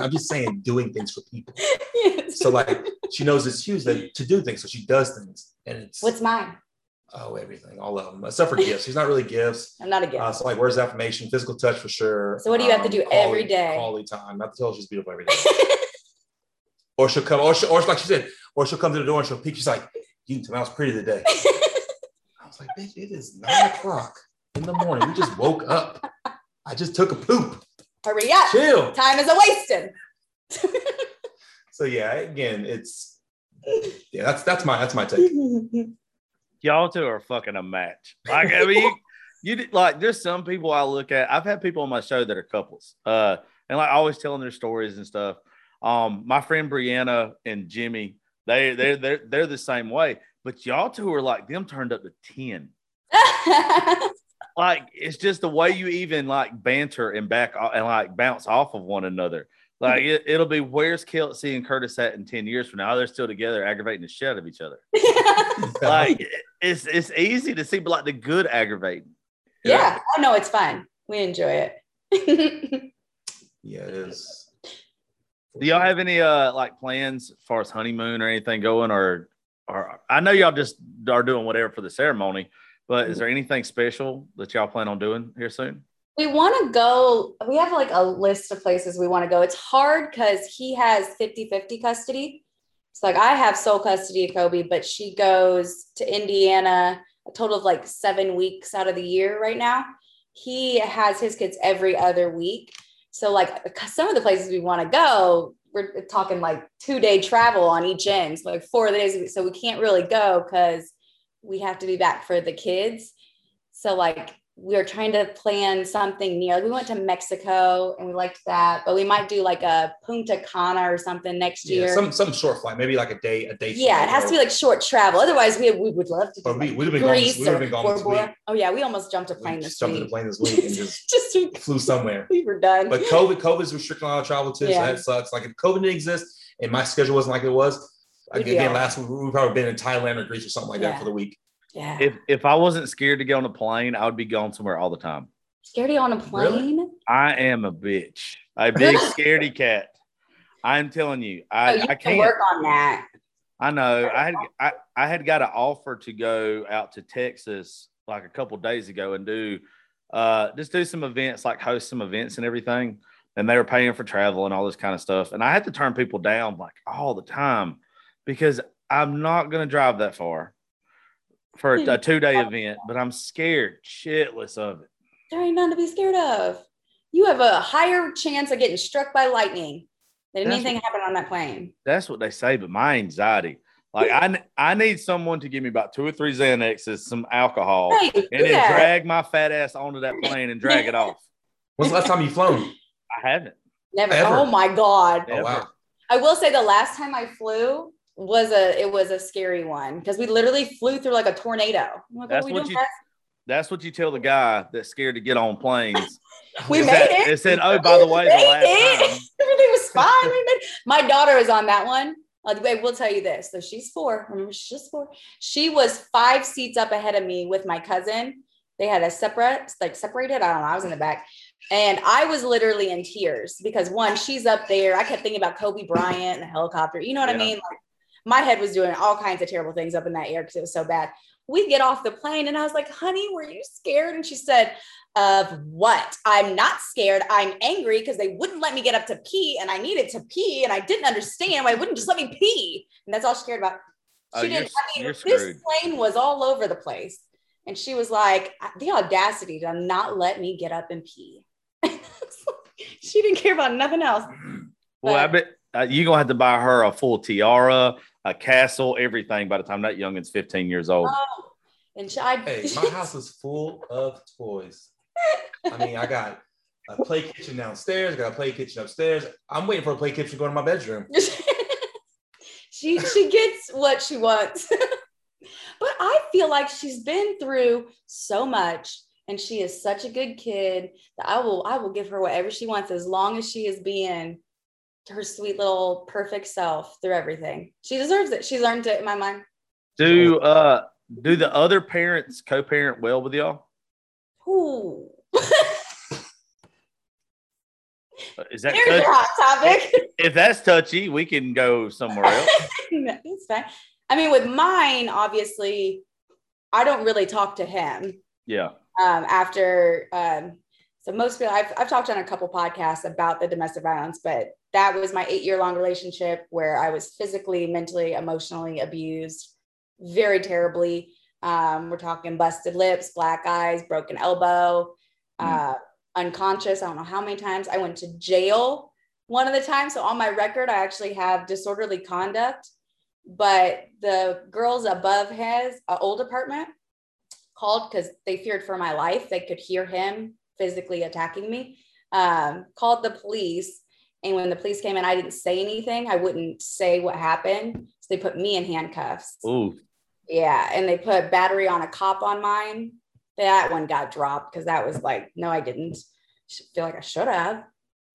I'm just saying, doing things for people. Yes. So like she knows it's huge to do things, so she does things, and it's what's mine. Oh, everything, all of them, except for gifts. She's not really gifts. I'm not a gift. Uh, so like, where's affirmation, physical touch for sure. So what do you um, have to um, do quality, every day? Quality time. Not to tell her she's beautiful every day. or she'll come, or, she, or like she said, or she'll come to the door and she'll peek. She's like, "You can tell me I was pretty today." I was like, "Bitch, it is nine o'clock in the morning. We just woke up. I just took a poop. Hurry up. Chill. Time is a wasting. so yeah, again, it's yeah, that's that's my that's my take. Y'all two are fucking a match. Like I mean, you, you like there's some people I look at. I've had people on my show that are couples, uh, and like always telling their stories and stuff. Um, my friend Brianna and Jimmy, they they they're they're the same way. But y'all two are like them turned up to ten. like it's just the way you even like banter and back and like bounce off of one another. Like it, will be where's Kelsey and Curtis at in 10 years from now? They're still together aggravating the shit out of each other. like it's it's easy to see, but like the good aggravating. Yeah. Oh no, it's fun. We enjoy it. yeah, it is. Do y'all have any uh like plans as far as honeymoon or anything going or or I know y'all just are doing whatever for the ceremony, but mm. is there anything special that y'all plan on doing here soon? we want to go we have like a list of places we want to go. It's hard because he has 50-50 custody. It's like i have sole custody of kobe but she goes to indiana a total of like seven weeks out of the year right now. He has his kids every other week. So like some of the places we want to go we're talking like two day travel on each end so like four days so we can't really go because we have to be back for the kids so like we are trying to plan something near. Like we went to Mexico and we liked that, but we might do like a Punta Cana or something next yeah, year. Some some short flight, maybe like a day a day. Yeah, it has to be like short travel. Otherwise, we we would love to. But we would have been Greece gone. We would have been gone this week. Oh yeah, we almost jumped a plane this jumped week. Jumped a plane this week and just just flew somewhere. We were done. But COVID COVID's restricting a lot of travel too, yeah. so that sucks. Like if COVID didn't exist and my schedule wasn't like it was, like, again, last week we've probably been in Thailand or Greece or something like yeah. that for the week. Yeah. If if I wasn't scared to get on a plane, I would be going somewhere all the time. Scaredy on a plane? Really? I am a bitch. A big scaredy cat. I'm telling you, I, oh, you I can't work on that. I know. I had I, I had got an offer to go out to Texas like a couple days ago and do uh just do some events, like host some events and everything. And they were paying for travel and all this kind of stuff. And I had to turn people down like all the time because I'm not gonna drive that far for a, a two day event, but I'm scared shitless of it. There ain't none to be scared of. You have a higher chance of getting struck by lightning than That's anything happen on that plane? That's what they say, but my anxiety. Like I, I need someone to give me about two or three Xanaxes, some alcohol, Right, and then yeah. drag my fat ass onto that plane and drag it off. When's the last time you flown? I haven't. Never. Ever. Oh my god. Oh wow. I will say the last time I flew was a it was a scary one because we literally flew through like a tornado. Like, That's what, what you-? That's what you tell the guy that's scared to get on planes. We made that- it. It said, "Oh, by the way, the last it. time." Everything was fine. We made My daughter is on that one. Wait, we'll tell you this. So she's four. Remember, she's just four. She was five seats up ahead of me with my cousin. They had a separate, like separated. I don't know. I was in the back. And I was literally in tears because one, she's up there. I kept thinking about Kobe Bryant and the helicopter. You know what I mean? Like my head was doing all kinds of terrible things up in that air because it was so bad. We get off the plane and I was like, honey, were you scared? And she said, of what? I'm not scared. I'm angry because they wouldn't let me get up to pee and I needed to pee and I didn't understand why they wouldn't just let me pee. And that's all she cared about. Oh, She didn't, I mean, this plane was all over the place. And she was like, the audacity to not let me get up and pee. she didn't care about nothing else. Well, I bet uh, you're gonna have to buy her a full tiara, a castle, everything by the time that youngin's 15 years old. Oh, and I, Hey, my house is full of toys. I mean, I got a play kitchen downstairs, I got a play kitchen upstairs. I'm waiting for a play kitchen to go in my bedroom. she she gets what she wants. but I feel like she's been through so much and she is such a good kid that I will I will give her whatever she wants as long as she is being her sweet little perfect self through everything. She deserves it. She's earned it in my mind. Do uh do the other parents co-parent well with y'all? Ooh. Uh, Is that Here's your hot topic. if that's touchy, we can go somewhere else. No, it's fine. I mean, with mine, obviously, I don't really talk to him. Yeah. um, after um, so most people I've, I've talked on a couple podcasts about the domestic violence but that was my eight year long relationship where i was physically mentally emotionally abused very terribly um, we're talking busted lips black eyes broken elbow uh, unconscious i don't know how many times i went to jail one of the times so on my record i actually have disorderly conduct but the girls above his uh, old apartment called because they feared for my life. They could hear him physically attacking me. Um, called the police. And when the police came in, I didn't say anything. I wouldn't say what happened. So they put me in handcuffs. Ooh. Yeah. And they put battery on a cop on mine. That one got dropped because that was like, no, I didn't feel like I should have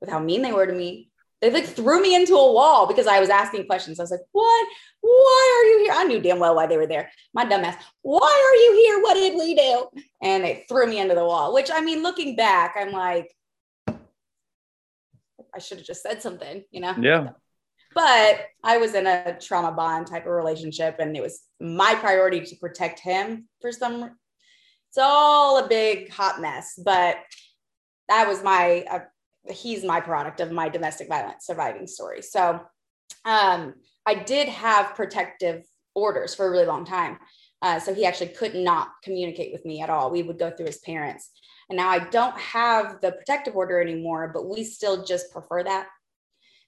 with how mean they were to me. They like threw me into a wall because I was asking questions. I was like, what? Why are you here? I knew damn well why they were there. My dumbass, why are you here? What did we do? And they threw me into the wall, which I mean, looking back, I'm like, I should have just said something, you know? Yeah. But I was in a trauma bond type of relationship, and it was my priority to protect him for some. It's all a big hot mess, but that was my. Uh, he's my product of my domestic violence surviving story. So, um, I did have protective orders for a really long time. Uh, so he actually could not communicate with me at all. We would go through his parents. And now I don't have the protective order anymore, but we still just prefer that.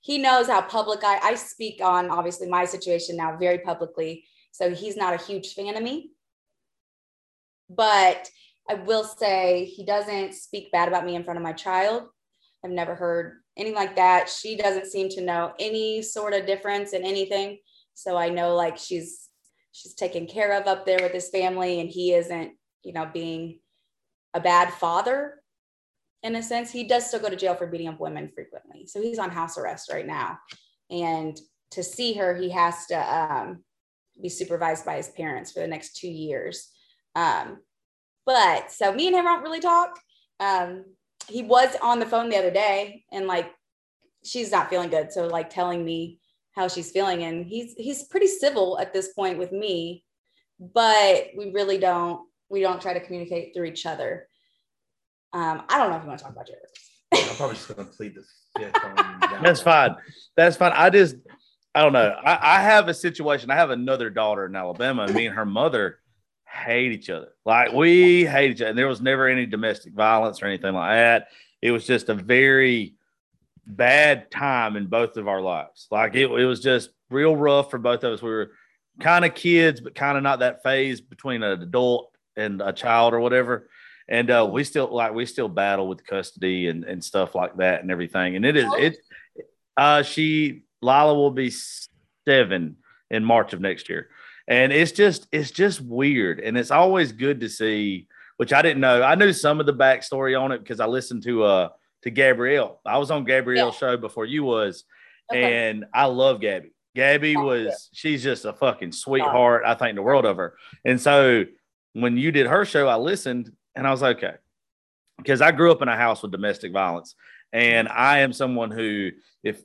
He knows how public I, I speak on, obviously, my situation now very publicly. So he's not a huge fan of me. But I will say he doesn't speak bad about me in front of my child. I've never heard anything like that. She doesn't seem to know any sort of difference in anything. So I know like she's she's taken care of up there with his family and he isn't, you know, being a bad father in a sense. He does still go to jail for beating up women frequently. So he's on house arrest right now. And to see her, he has to um, be supervised by his parents for the next two years. Um, but so me and him don't really talk. Um, he was on the phone the other day and like she's not feeling good. So like telling me how she's feeling. And he's he's pretty civil at this point with me, but we really don't we don't try to communicate through each other. Um, I don't know if you want to talk about Jared. I'm probably just gonna plead the fifth That's fine. That's fine. I just, I don't know. I, I have a situation. I have another daughter in Alabama, me and her mother hate each other. Like we hate each other. And there was never any domestic violence or anything like that. It was just a very bad time in both of our lives. Like it, it was just real rough for both of us. We were kind of kids, but kind of not that phase between an adult and a child or whatever. And uh, we still like we still battle with custody and, and stuff like that and everything. And it is it uh she Lila will be seven in March of next year. And it's just it's just weird. And it's always good to see, which I didn't know. I knew some of the backstory on it because I listened to uh to Gabrielle. I was on Gabrielle's yeah. show before you was, okay. and I love Gabby. Gabby was she's just a fucking sweetheart. I think the world of her. And so when you did her show, I listened and I was like, okay. Because I grew up in a house with domestic violence. And I am someone who, if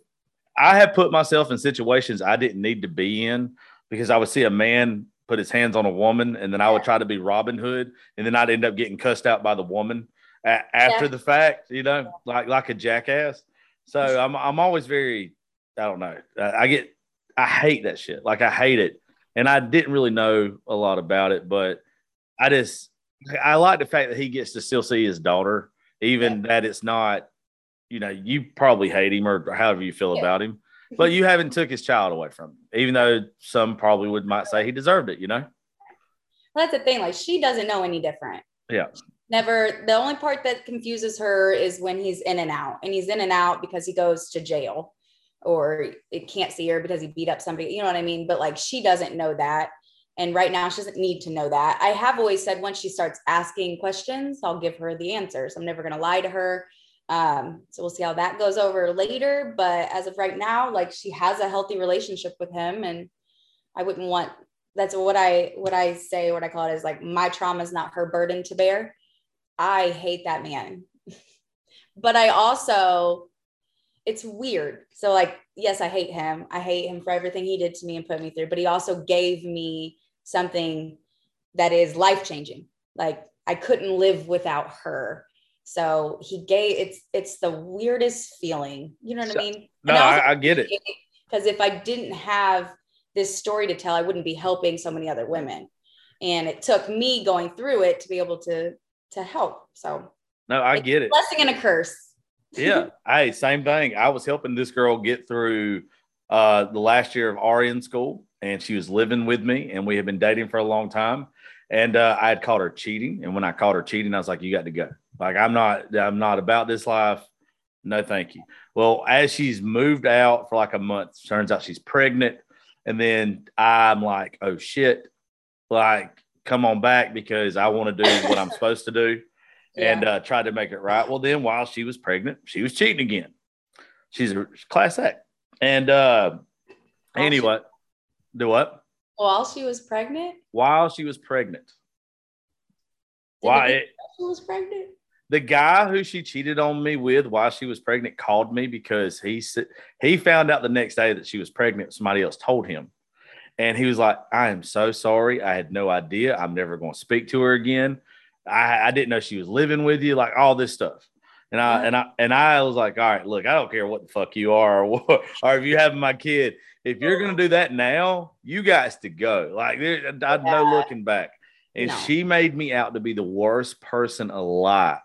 I have put myself in situations I didn't need to be in, because I would see a man put his hands on a woman and then I would try to be Robin Hood and then I'd end up getting cussed out by the woman a- after yeah. the fact, you know, like like a jackass. So I'm I'm always very I don't know. I, I get I hate that shit. Like I hate it. And I didn't really know a lot about it, but I just I like the fact that he gets to still see his daughter, even yeah. that it's not, you know, you probably hate him or however you feel yeah. about him, but you haven't took his child away from him, even though some probably would might say he deserved it, you know? Well, that's the thing. Like she doesn't know any different. Yeah. Never. The only part that confuses her is when he's in and out, and he's in and out because he goes to jail or it can't see her because he beat up somebody. You know what I mean? But like she doesn't know that. And right now, she doesn't need to know that. I have always said once she starts asking questions, I'll give her the answers. I'm never going to lie to her. Um, so we'll see how that goes over later. But as of right now, like she has a healthy relationship with him, and I wouldn't want. That's what I what I say. What I call it is like my trauma is not her burden to bear. I hate that man, but I also it's weird. So like, yes, I hate him. I hate him for everything he did to me and put me through, but he also gave me something that is life changing. Like I couldn't live without her. So he gave it's it's the weirdest feeling. You know what I mean? No, I, I, get it. Because if I didn't have this story to tell, I wouldn't be helping so many other women. And it took me going through it to be able to to help. So no, I get it. Blessing and a curse. yeah. Hey, same thing. I was helping this girl get through uh, the last year of RN school and she was living with me and we had been dating for a long time. And uh, i had caught her cheating and when i caught her cheating i was like you got to go. Like i'm not i'm not about this life. No thank you. Well as she's moved out for like a month turns out she's pregnant and then i'm like oh shit. Like come on back because i want to do what i'm supposed to do. Yeah. and uh, try to make it right. Well then while she was pregnant she was cheating again. She's a class act. And uh anyway do what? While she was pregnant? While she was pregnant. Why? She was pregnant. The guy who she cheated on me with while she was pregnant called me because he said he found out the next day that she was pregnant. Somebody else told him, and he was like, "I am so sorry. I had no idea. I'm never going to speak to her again. I, I didn't know she was living with you. Like all this stuff." And I and I and I was like, all right, look, I don't care what the fuck you are or, what, or if you have my kid. If you're gonna do that now, you guys to go. Like there, I yeah. no looking back. And no. she made me out to be the worst person alive.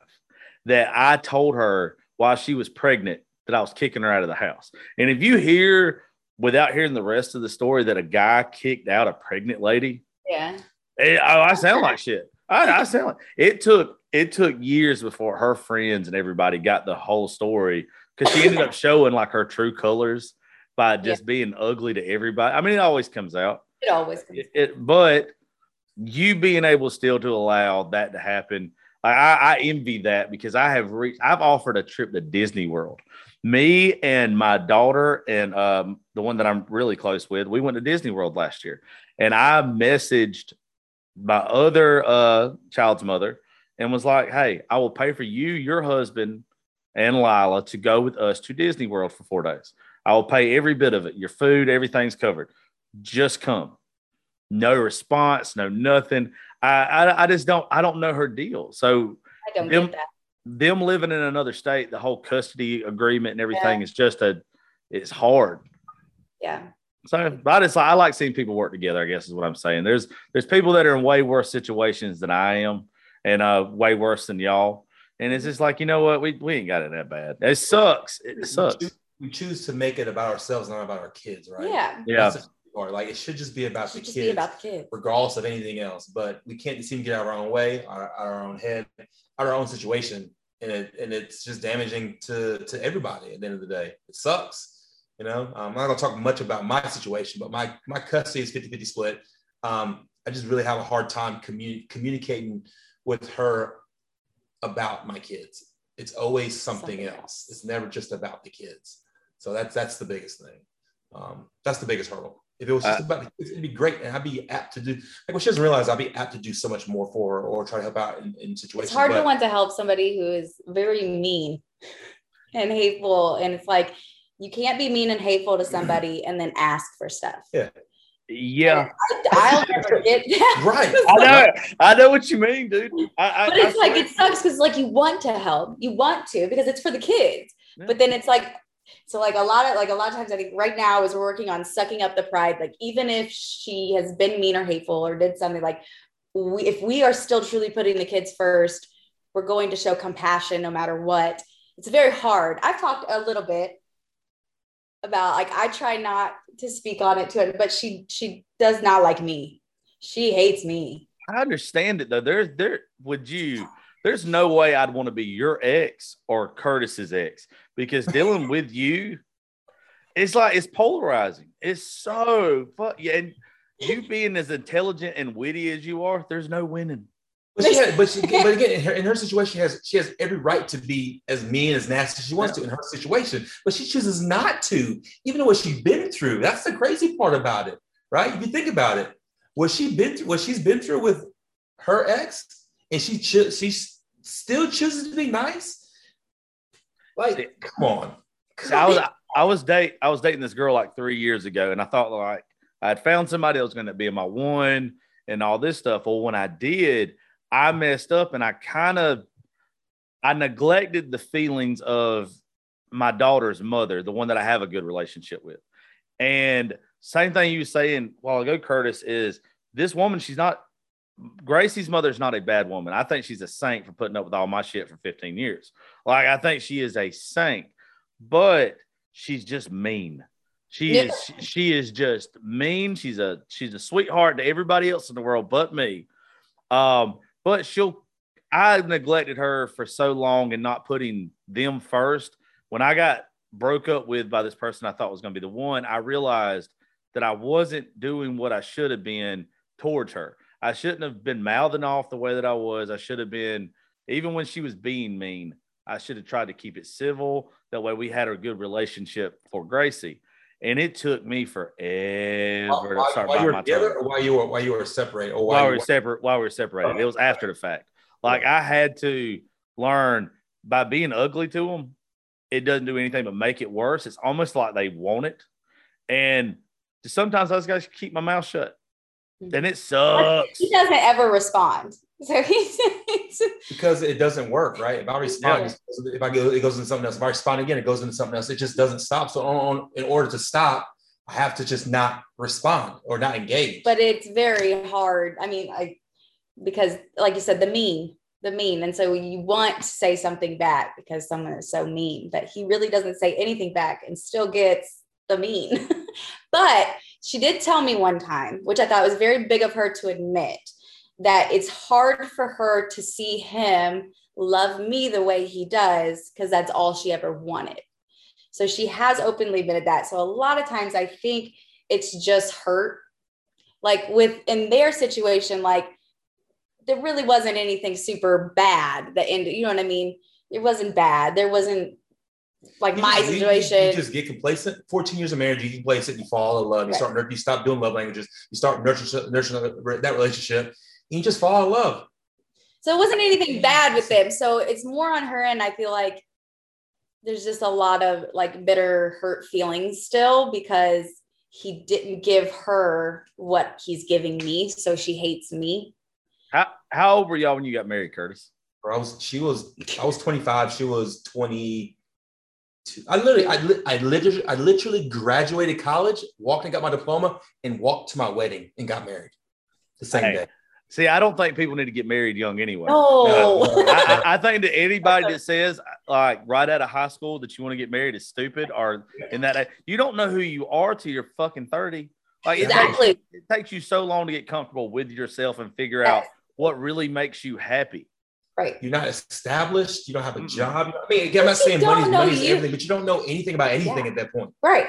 That I told her while she was pregnant that I was kicking her out of the house. And if you hear without hearing the rest of the story that a guy kicked out a pregnant lady, yeah, it, oh, I sound like shit. I, I sound like it took it took years before her friends and everybody got the whole story because she ended up showing like her true colors by just yeah. being ugly to everybody. I mean, it always comes out. It always comes. It, it, but you being able still to allow that to happen, I, I envy that because I have reached. I've offered a trip to Disney World. Me and my daughter and um, the one that I'm really close with, we went to Disney World last year, and I messaged my other uh, child's mother and was like, Hey, I will pay for you, your husband, and Lila to go with us to Disney World for four days. I will pay every bit of it. Your food, everything's covered. Just come. No response, no nothing. I, I, I just don't, I don't know her deal. So I don't them, get that. Them living in another state, the whole custody agreement and everything yeah. is just a, it's hard. Yeah. So, but I just I like seeing people work together. I guess is what I'm saying. There's there's people that are in way worse situations than I am, and uh, way worse than y'all. And it's just like, you know what? We, we ain't got it that bad. It sucks. It sucks. We choose to make it about ourselves, not about our kids, right? Yeah. Yeah. That's the part. Like it should just be about the kids, about the kids. regardless of anything else. But we can't seem to get out of our own way, out out of our own head, out of our own situation, and it and it's just damaging to to everybody. At the end of the day, it sucks. You know, um, I'm not gonna talk much about my situation, but my my custody is 50-50 split. Um, I just really have a hard time commu- communicating with her about my kids. It's always something, Something else. else. It's never just about the kids. So that's that's the biggest thing. Um, that's the biggest hurdle. If it was just Uh, about the kids, it'd be great, and I'd be apt to do. Like what she doesn't realize, I'd be apt to do so much more for her or try to help out in, in situations. It's hard to want to help somebody who is very mean and hateful. And it's like you can't be mean and hateful to somebody and then ask for stuff. Yeah. I'll never get that. Right. I know. I know what you mean, dude. I, I, But it's I like swear. it sucks because like you want to help, you want to because it's for the kids. Yeah. But then it's like so like a lot of like a lot of times I think right now as we're working on sucking up the pride, like even if she has been mean or hateful or did something like we if we are still truly putting the kids first, we're going to show compassion no matter what. It's very hard. I've talked a little bit about like I try not to speak on it to her, but she she does not like me. She hates me. I understand it though. There, there would you. There's no way I'd want to be your ex or Curtis's ex because dealing with you, it's like it's polarizing. It's so fuck yeah. And you being as intelligent and witty as you are, there's no winning. But she, had, but she, but again, in her, in her situation, she has she has every right to be as mean as nasty as she wants to in her situation, but she chooses not to, even though what she's been through. That's the crazy part about it, right? If you think about it, what she been through, what she's been through with her ex, and she cho- she still chooses to be nice. Like, come on. I was I was date I was dating this girl like three years ago, and I thought like I had found somebody that was going to be my one and all this stuff. Well, when I did, I messed up, and I kind of I neglected the feelings of my daughter's mother, the one that I have a good relationship with. And same thing you were saying a while ago, Curtis, is this woman, she's not Gracie's mother's not a bad woman. I think she's a saint for putting up with all my shit for 15 years. Like I think she is a saint, but she's just mean. She Yeah. is she is just mean. She's a she's a sweetheart to everybody else in the world but me. Um, but she'll I neglected her for so long and not putting them first. When I got broke up with by this person I thought was going to be the one, I realized that I wasn't doing what I should have been towards her. I shouldn't have been mouthing off the way that I was. I should have been, even when she was being mean, I should have tried to keep it civil. That way we had a good relationship for Gracie. And it took me forever While, to start while you were my together, tongue or while you were while you were separated, or while while we you were were, separate while we were separated. It was after the fact. Like I had to learn by being ugly to them, it doesn't do anything but make it worse. It's almost like they want it. And sometimes I just gotta keep my mouth shut. Then it sucks. He doesn't ever respond. So he's, he's because it doesn't work, right? If I respond, if I go, it goes into something else. If I respond again, it goes into something else. It just doesn't stop. So, on, on, in order to stop, I have to just not respond or not engage. but it's very hard. I mean, I because like you said, the mean, the mean. And so you want to say something back because someone is so mean, but he really doesn't say anything back and still gets the mean. but she did tell me one time, which I thought was very big of her to admit, that it's hard for her to see him love me the way he does because that's all she ever wanted. So she has openly admitted that. So a lot of times I think it's just hurt. Like with in their situation, like there really wasn't anything super bad that ended, you know what I mean? It wasn't bad. There wasn't like You my just- you- you- situation. You, just get complacent. 14 years of marriage, you get complacent, you fall in love, you Right. start you stop doing love languages, you start nurturing, nurturing that relationship, you just fall in love. So it wasn't anything bad with them. So it's more on her end. I feel like there's just a lot of like bitter, hurt feelings still because he didn't give her what he's giving me. So she hates me. How how old were y'all when you got married, Curtis? Or I was, she was, I was 25, she was 22. I literally, I, li- I literally, I literally graduated college, walked and got my diploma, and walked to my wedding and got married the same Hey. day. See, I don't think people need to get married young anyway. No. I, I- I think that anybody that says like right out of high school that you want to get married is stupid or in that you don't know who you are till you're fucking 30. Like it, takes, exactly. it takes you so long to get comfortable with yourself and figure out what really makes you happy. Right. You're not established. You don't have a job. I mean, again, I'm not You saying money's, money's everything, but you don't know anything about anything Yeah. at that point. Right.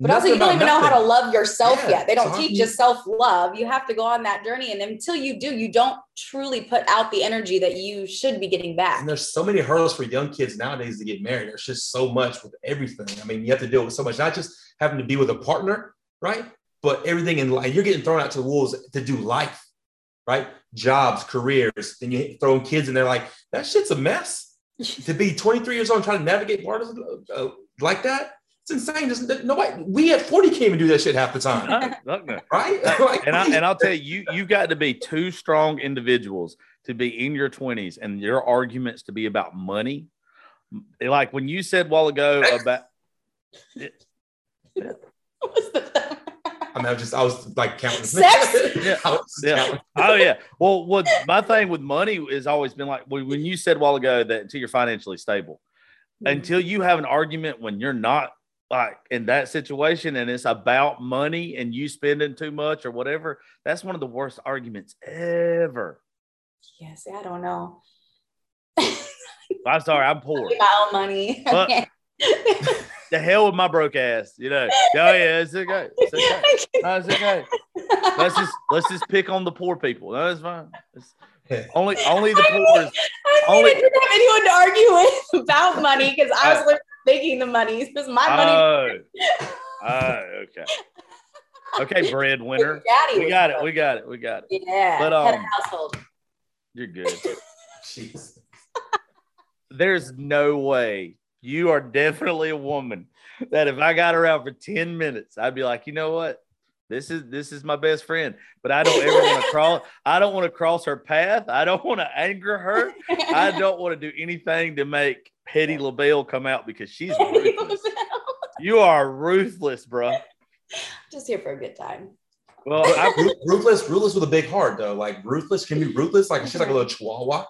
But also, you don't even know how to love yourself Yeah, yet. They don't teach you self love. You have to go on that journey. And until you do, you don't truly put out the energy that you should be getting back. And there's so many hurdles for young kids nowadays to get married. There's just so much with everything. I mean, you have to deal with so much, not just having to be with a partner, right? But everything in life. You're getting thrown out to the wolves to do life, right? Jobs, careers. Then you throw kids in there like, that shit's a mess. to be 23 years old and try to navigate waters uh, like that, it's insane. There's nobody, we at 40 can't even do that shit half the time, No, look, no. right? Like, and I and I'll tell you, you you've got to be two strong individuals to be in your twenties, and your arguments to be about money. Like when you said a while ago about What's the- I mean, I was just, I was like counting. Sex? Yeah. Was Yeah. counting. oh yeah, well, what my thing with money has always been like when when you said a while ago that until you're financially stable, mm-hmm. until you have an argument when you're not like in that situation and it's about money and you spending too much or whatever, that's one of the worst arguments ever. Yes, I don't know. I'm sorry, I'm poor. My own money. But- the hell with my broke ass, you know. Oh yeah, it's okay. It's okay. No, it's okay. Let's just let's just pick on the poor people. No, it's fine. It's only only the I poor is I Only- didn't have anyone to argue with about money because I was literally making the money. This is my money. Oh, oh, okay. Okay, breadwinner. Daddy We got it. broke. We got it. We got it. Yeah. But, um, household. You're good. Jeez. There's no way you are definitely a woman that if I got around for 10 minutes, I'd be like, you know what? This is this is my best friend, but I don't ever want to cross. I don't want to cross her path. I don't want to anger her. I don't want to do anything to make Petty LaBelle come out because she's ruthless. You are ruthless, bro. Just here for a good time. Well, I, ruthless, ruthless with a big heart though. Like ruthless can be ruthless. Like she's like a mm-hmm. little chihuahua,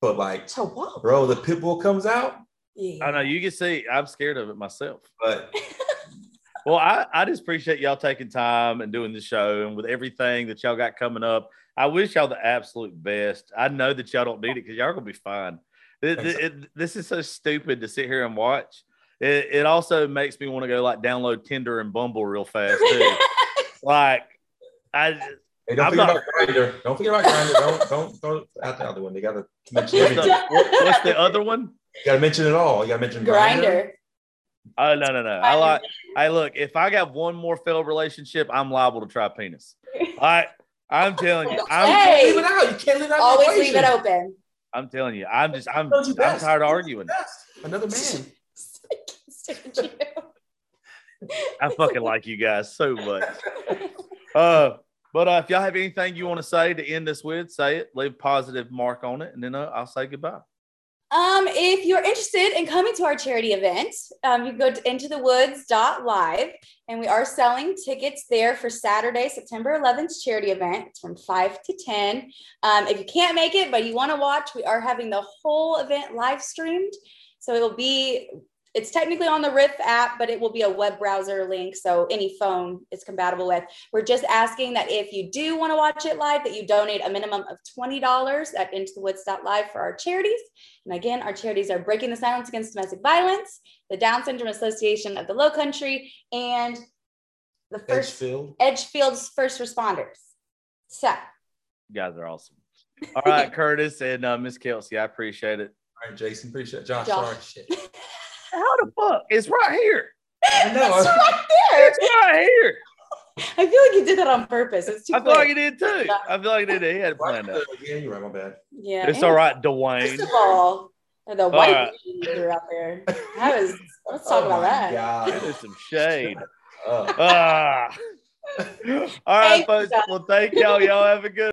but like, Chihuahua. bro, the pit bull comes out. Yeah. I know you can see I'm scared of it myself. But Well, I, I just appreciate y'all taking time and doing the show and with everything that y'all got coming up. I wish y'all the absolute best. I know that y'all don't need it because y'all are gonna be fine. It- it- it- this is so stupid to sit here and watch. It, it also makes me want to go like download Tinder and Bumble real fast too. like, I hey, don't I'm forget not- about Grindr. Don't forget about Grindr. Don't don't don't out the other one. They gotta mention what's everything. the, what's the other one? You gotta mention it all. You gotta mention Grindr. Grindr. Oh no no no! I like. Hey, look, if I got one more failed relationship, I'm liable to try penis. I I'm telling you, I'm Hey. Leave it out. You can't leave it out. Always leave it open. I'm telling you, I'm just I'm I'm tired of arguing. Another man. I fucking like you guys so much. Uh, but uh, if y'all have anything you want to say to end this with, say it. Leave a positive mark on it, and then uh, I'll say goodbye. Um, if you're interested in coming to our charity event, um, you can go to intothewoods.live and we are selling tickets there for Saturday, September 11th charity event. It's from 5 to 10. Um, if you can't make it, but you want to watch, we are having the whole event live streamed. So it'll be, it's technically on the Riff app, but it will be a web browser link. So any phone it's compatible with. We're just asking that if you do want to watch it live, that you donate a minimum of $20 at intothewoods.live for our charities. And again, our charities are Breaking the Silence Against Domestic Violence, the Down Syndrome Association of the Low Country, and the first Edgefield. Edgefield's First Responders. So, You guys are awesome. All right, Curtis and uh, Miss Kelsey, I appreciate it. All right, Jason. Appreciate it. Josh. Josh. Sorry. Shit. How the fuck? It's right here. I know. it's right there. It's right here. I feel like you did that on purpose. It's too I feel like quick. he did too. I feel like he did. He had it planned out. Yeah, you're right. My bad. Yeah. It's and all right, First Dwayne. of all, the white right. you threw out there. That was. Let's talk Oh about my that. God. That is some shade. Uh. Ah. All right, Thank folks. Josh. Well, thank y'all. Y'all have a good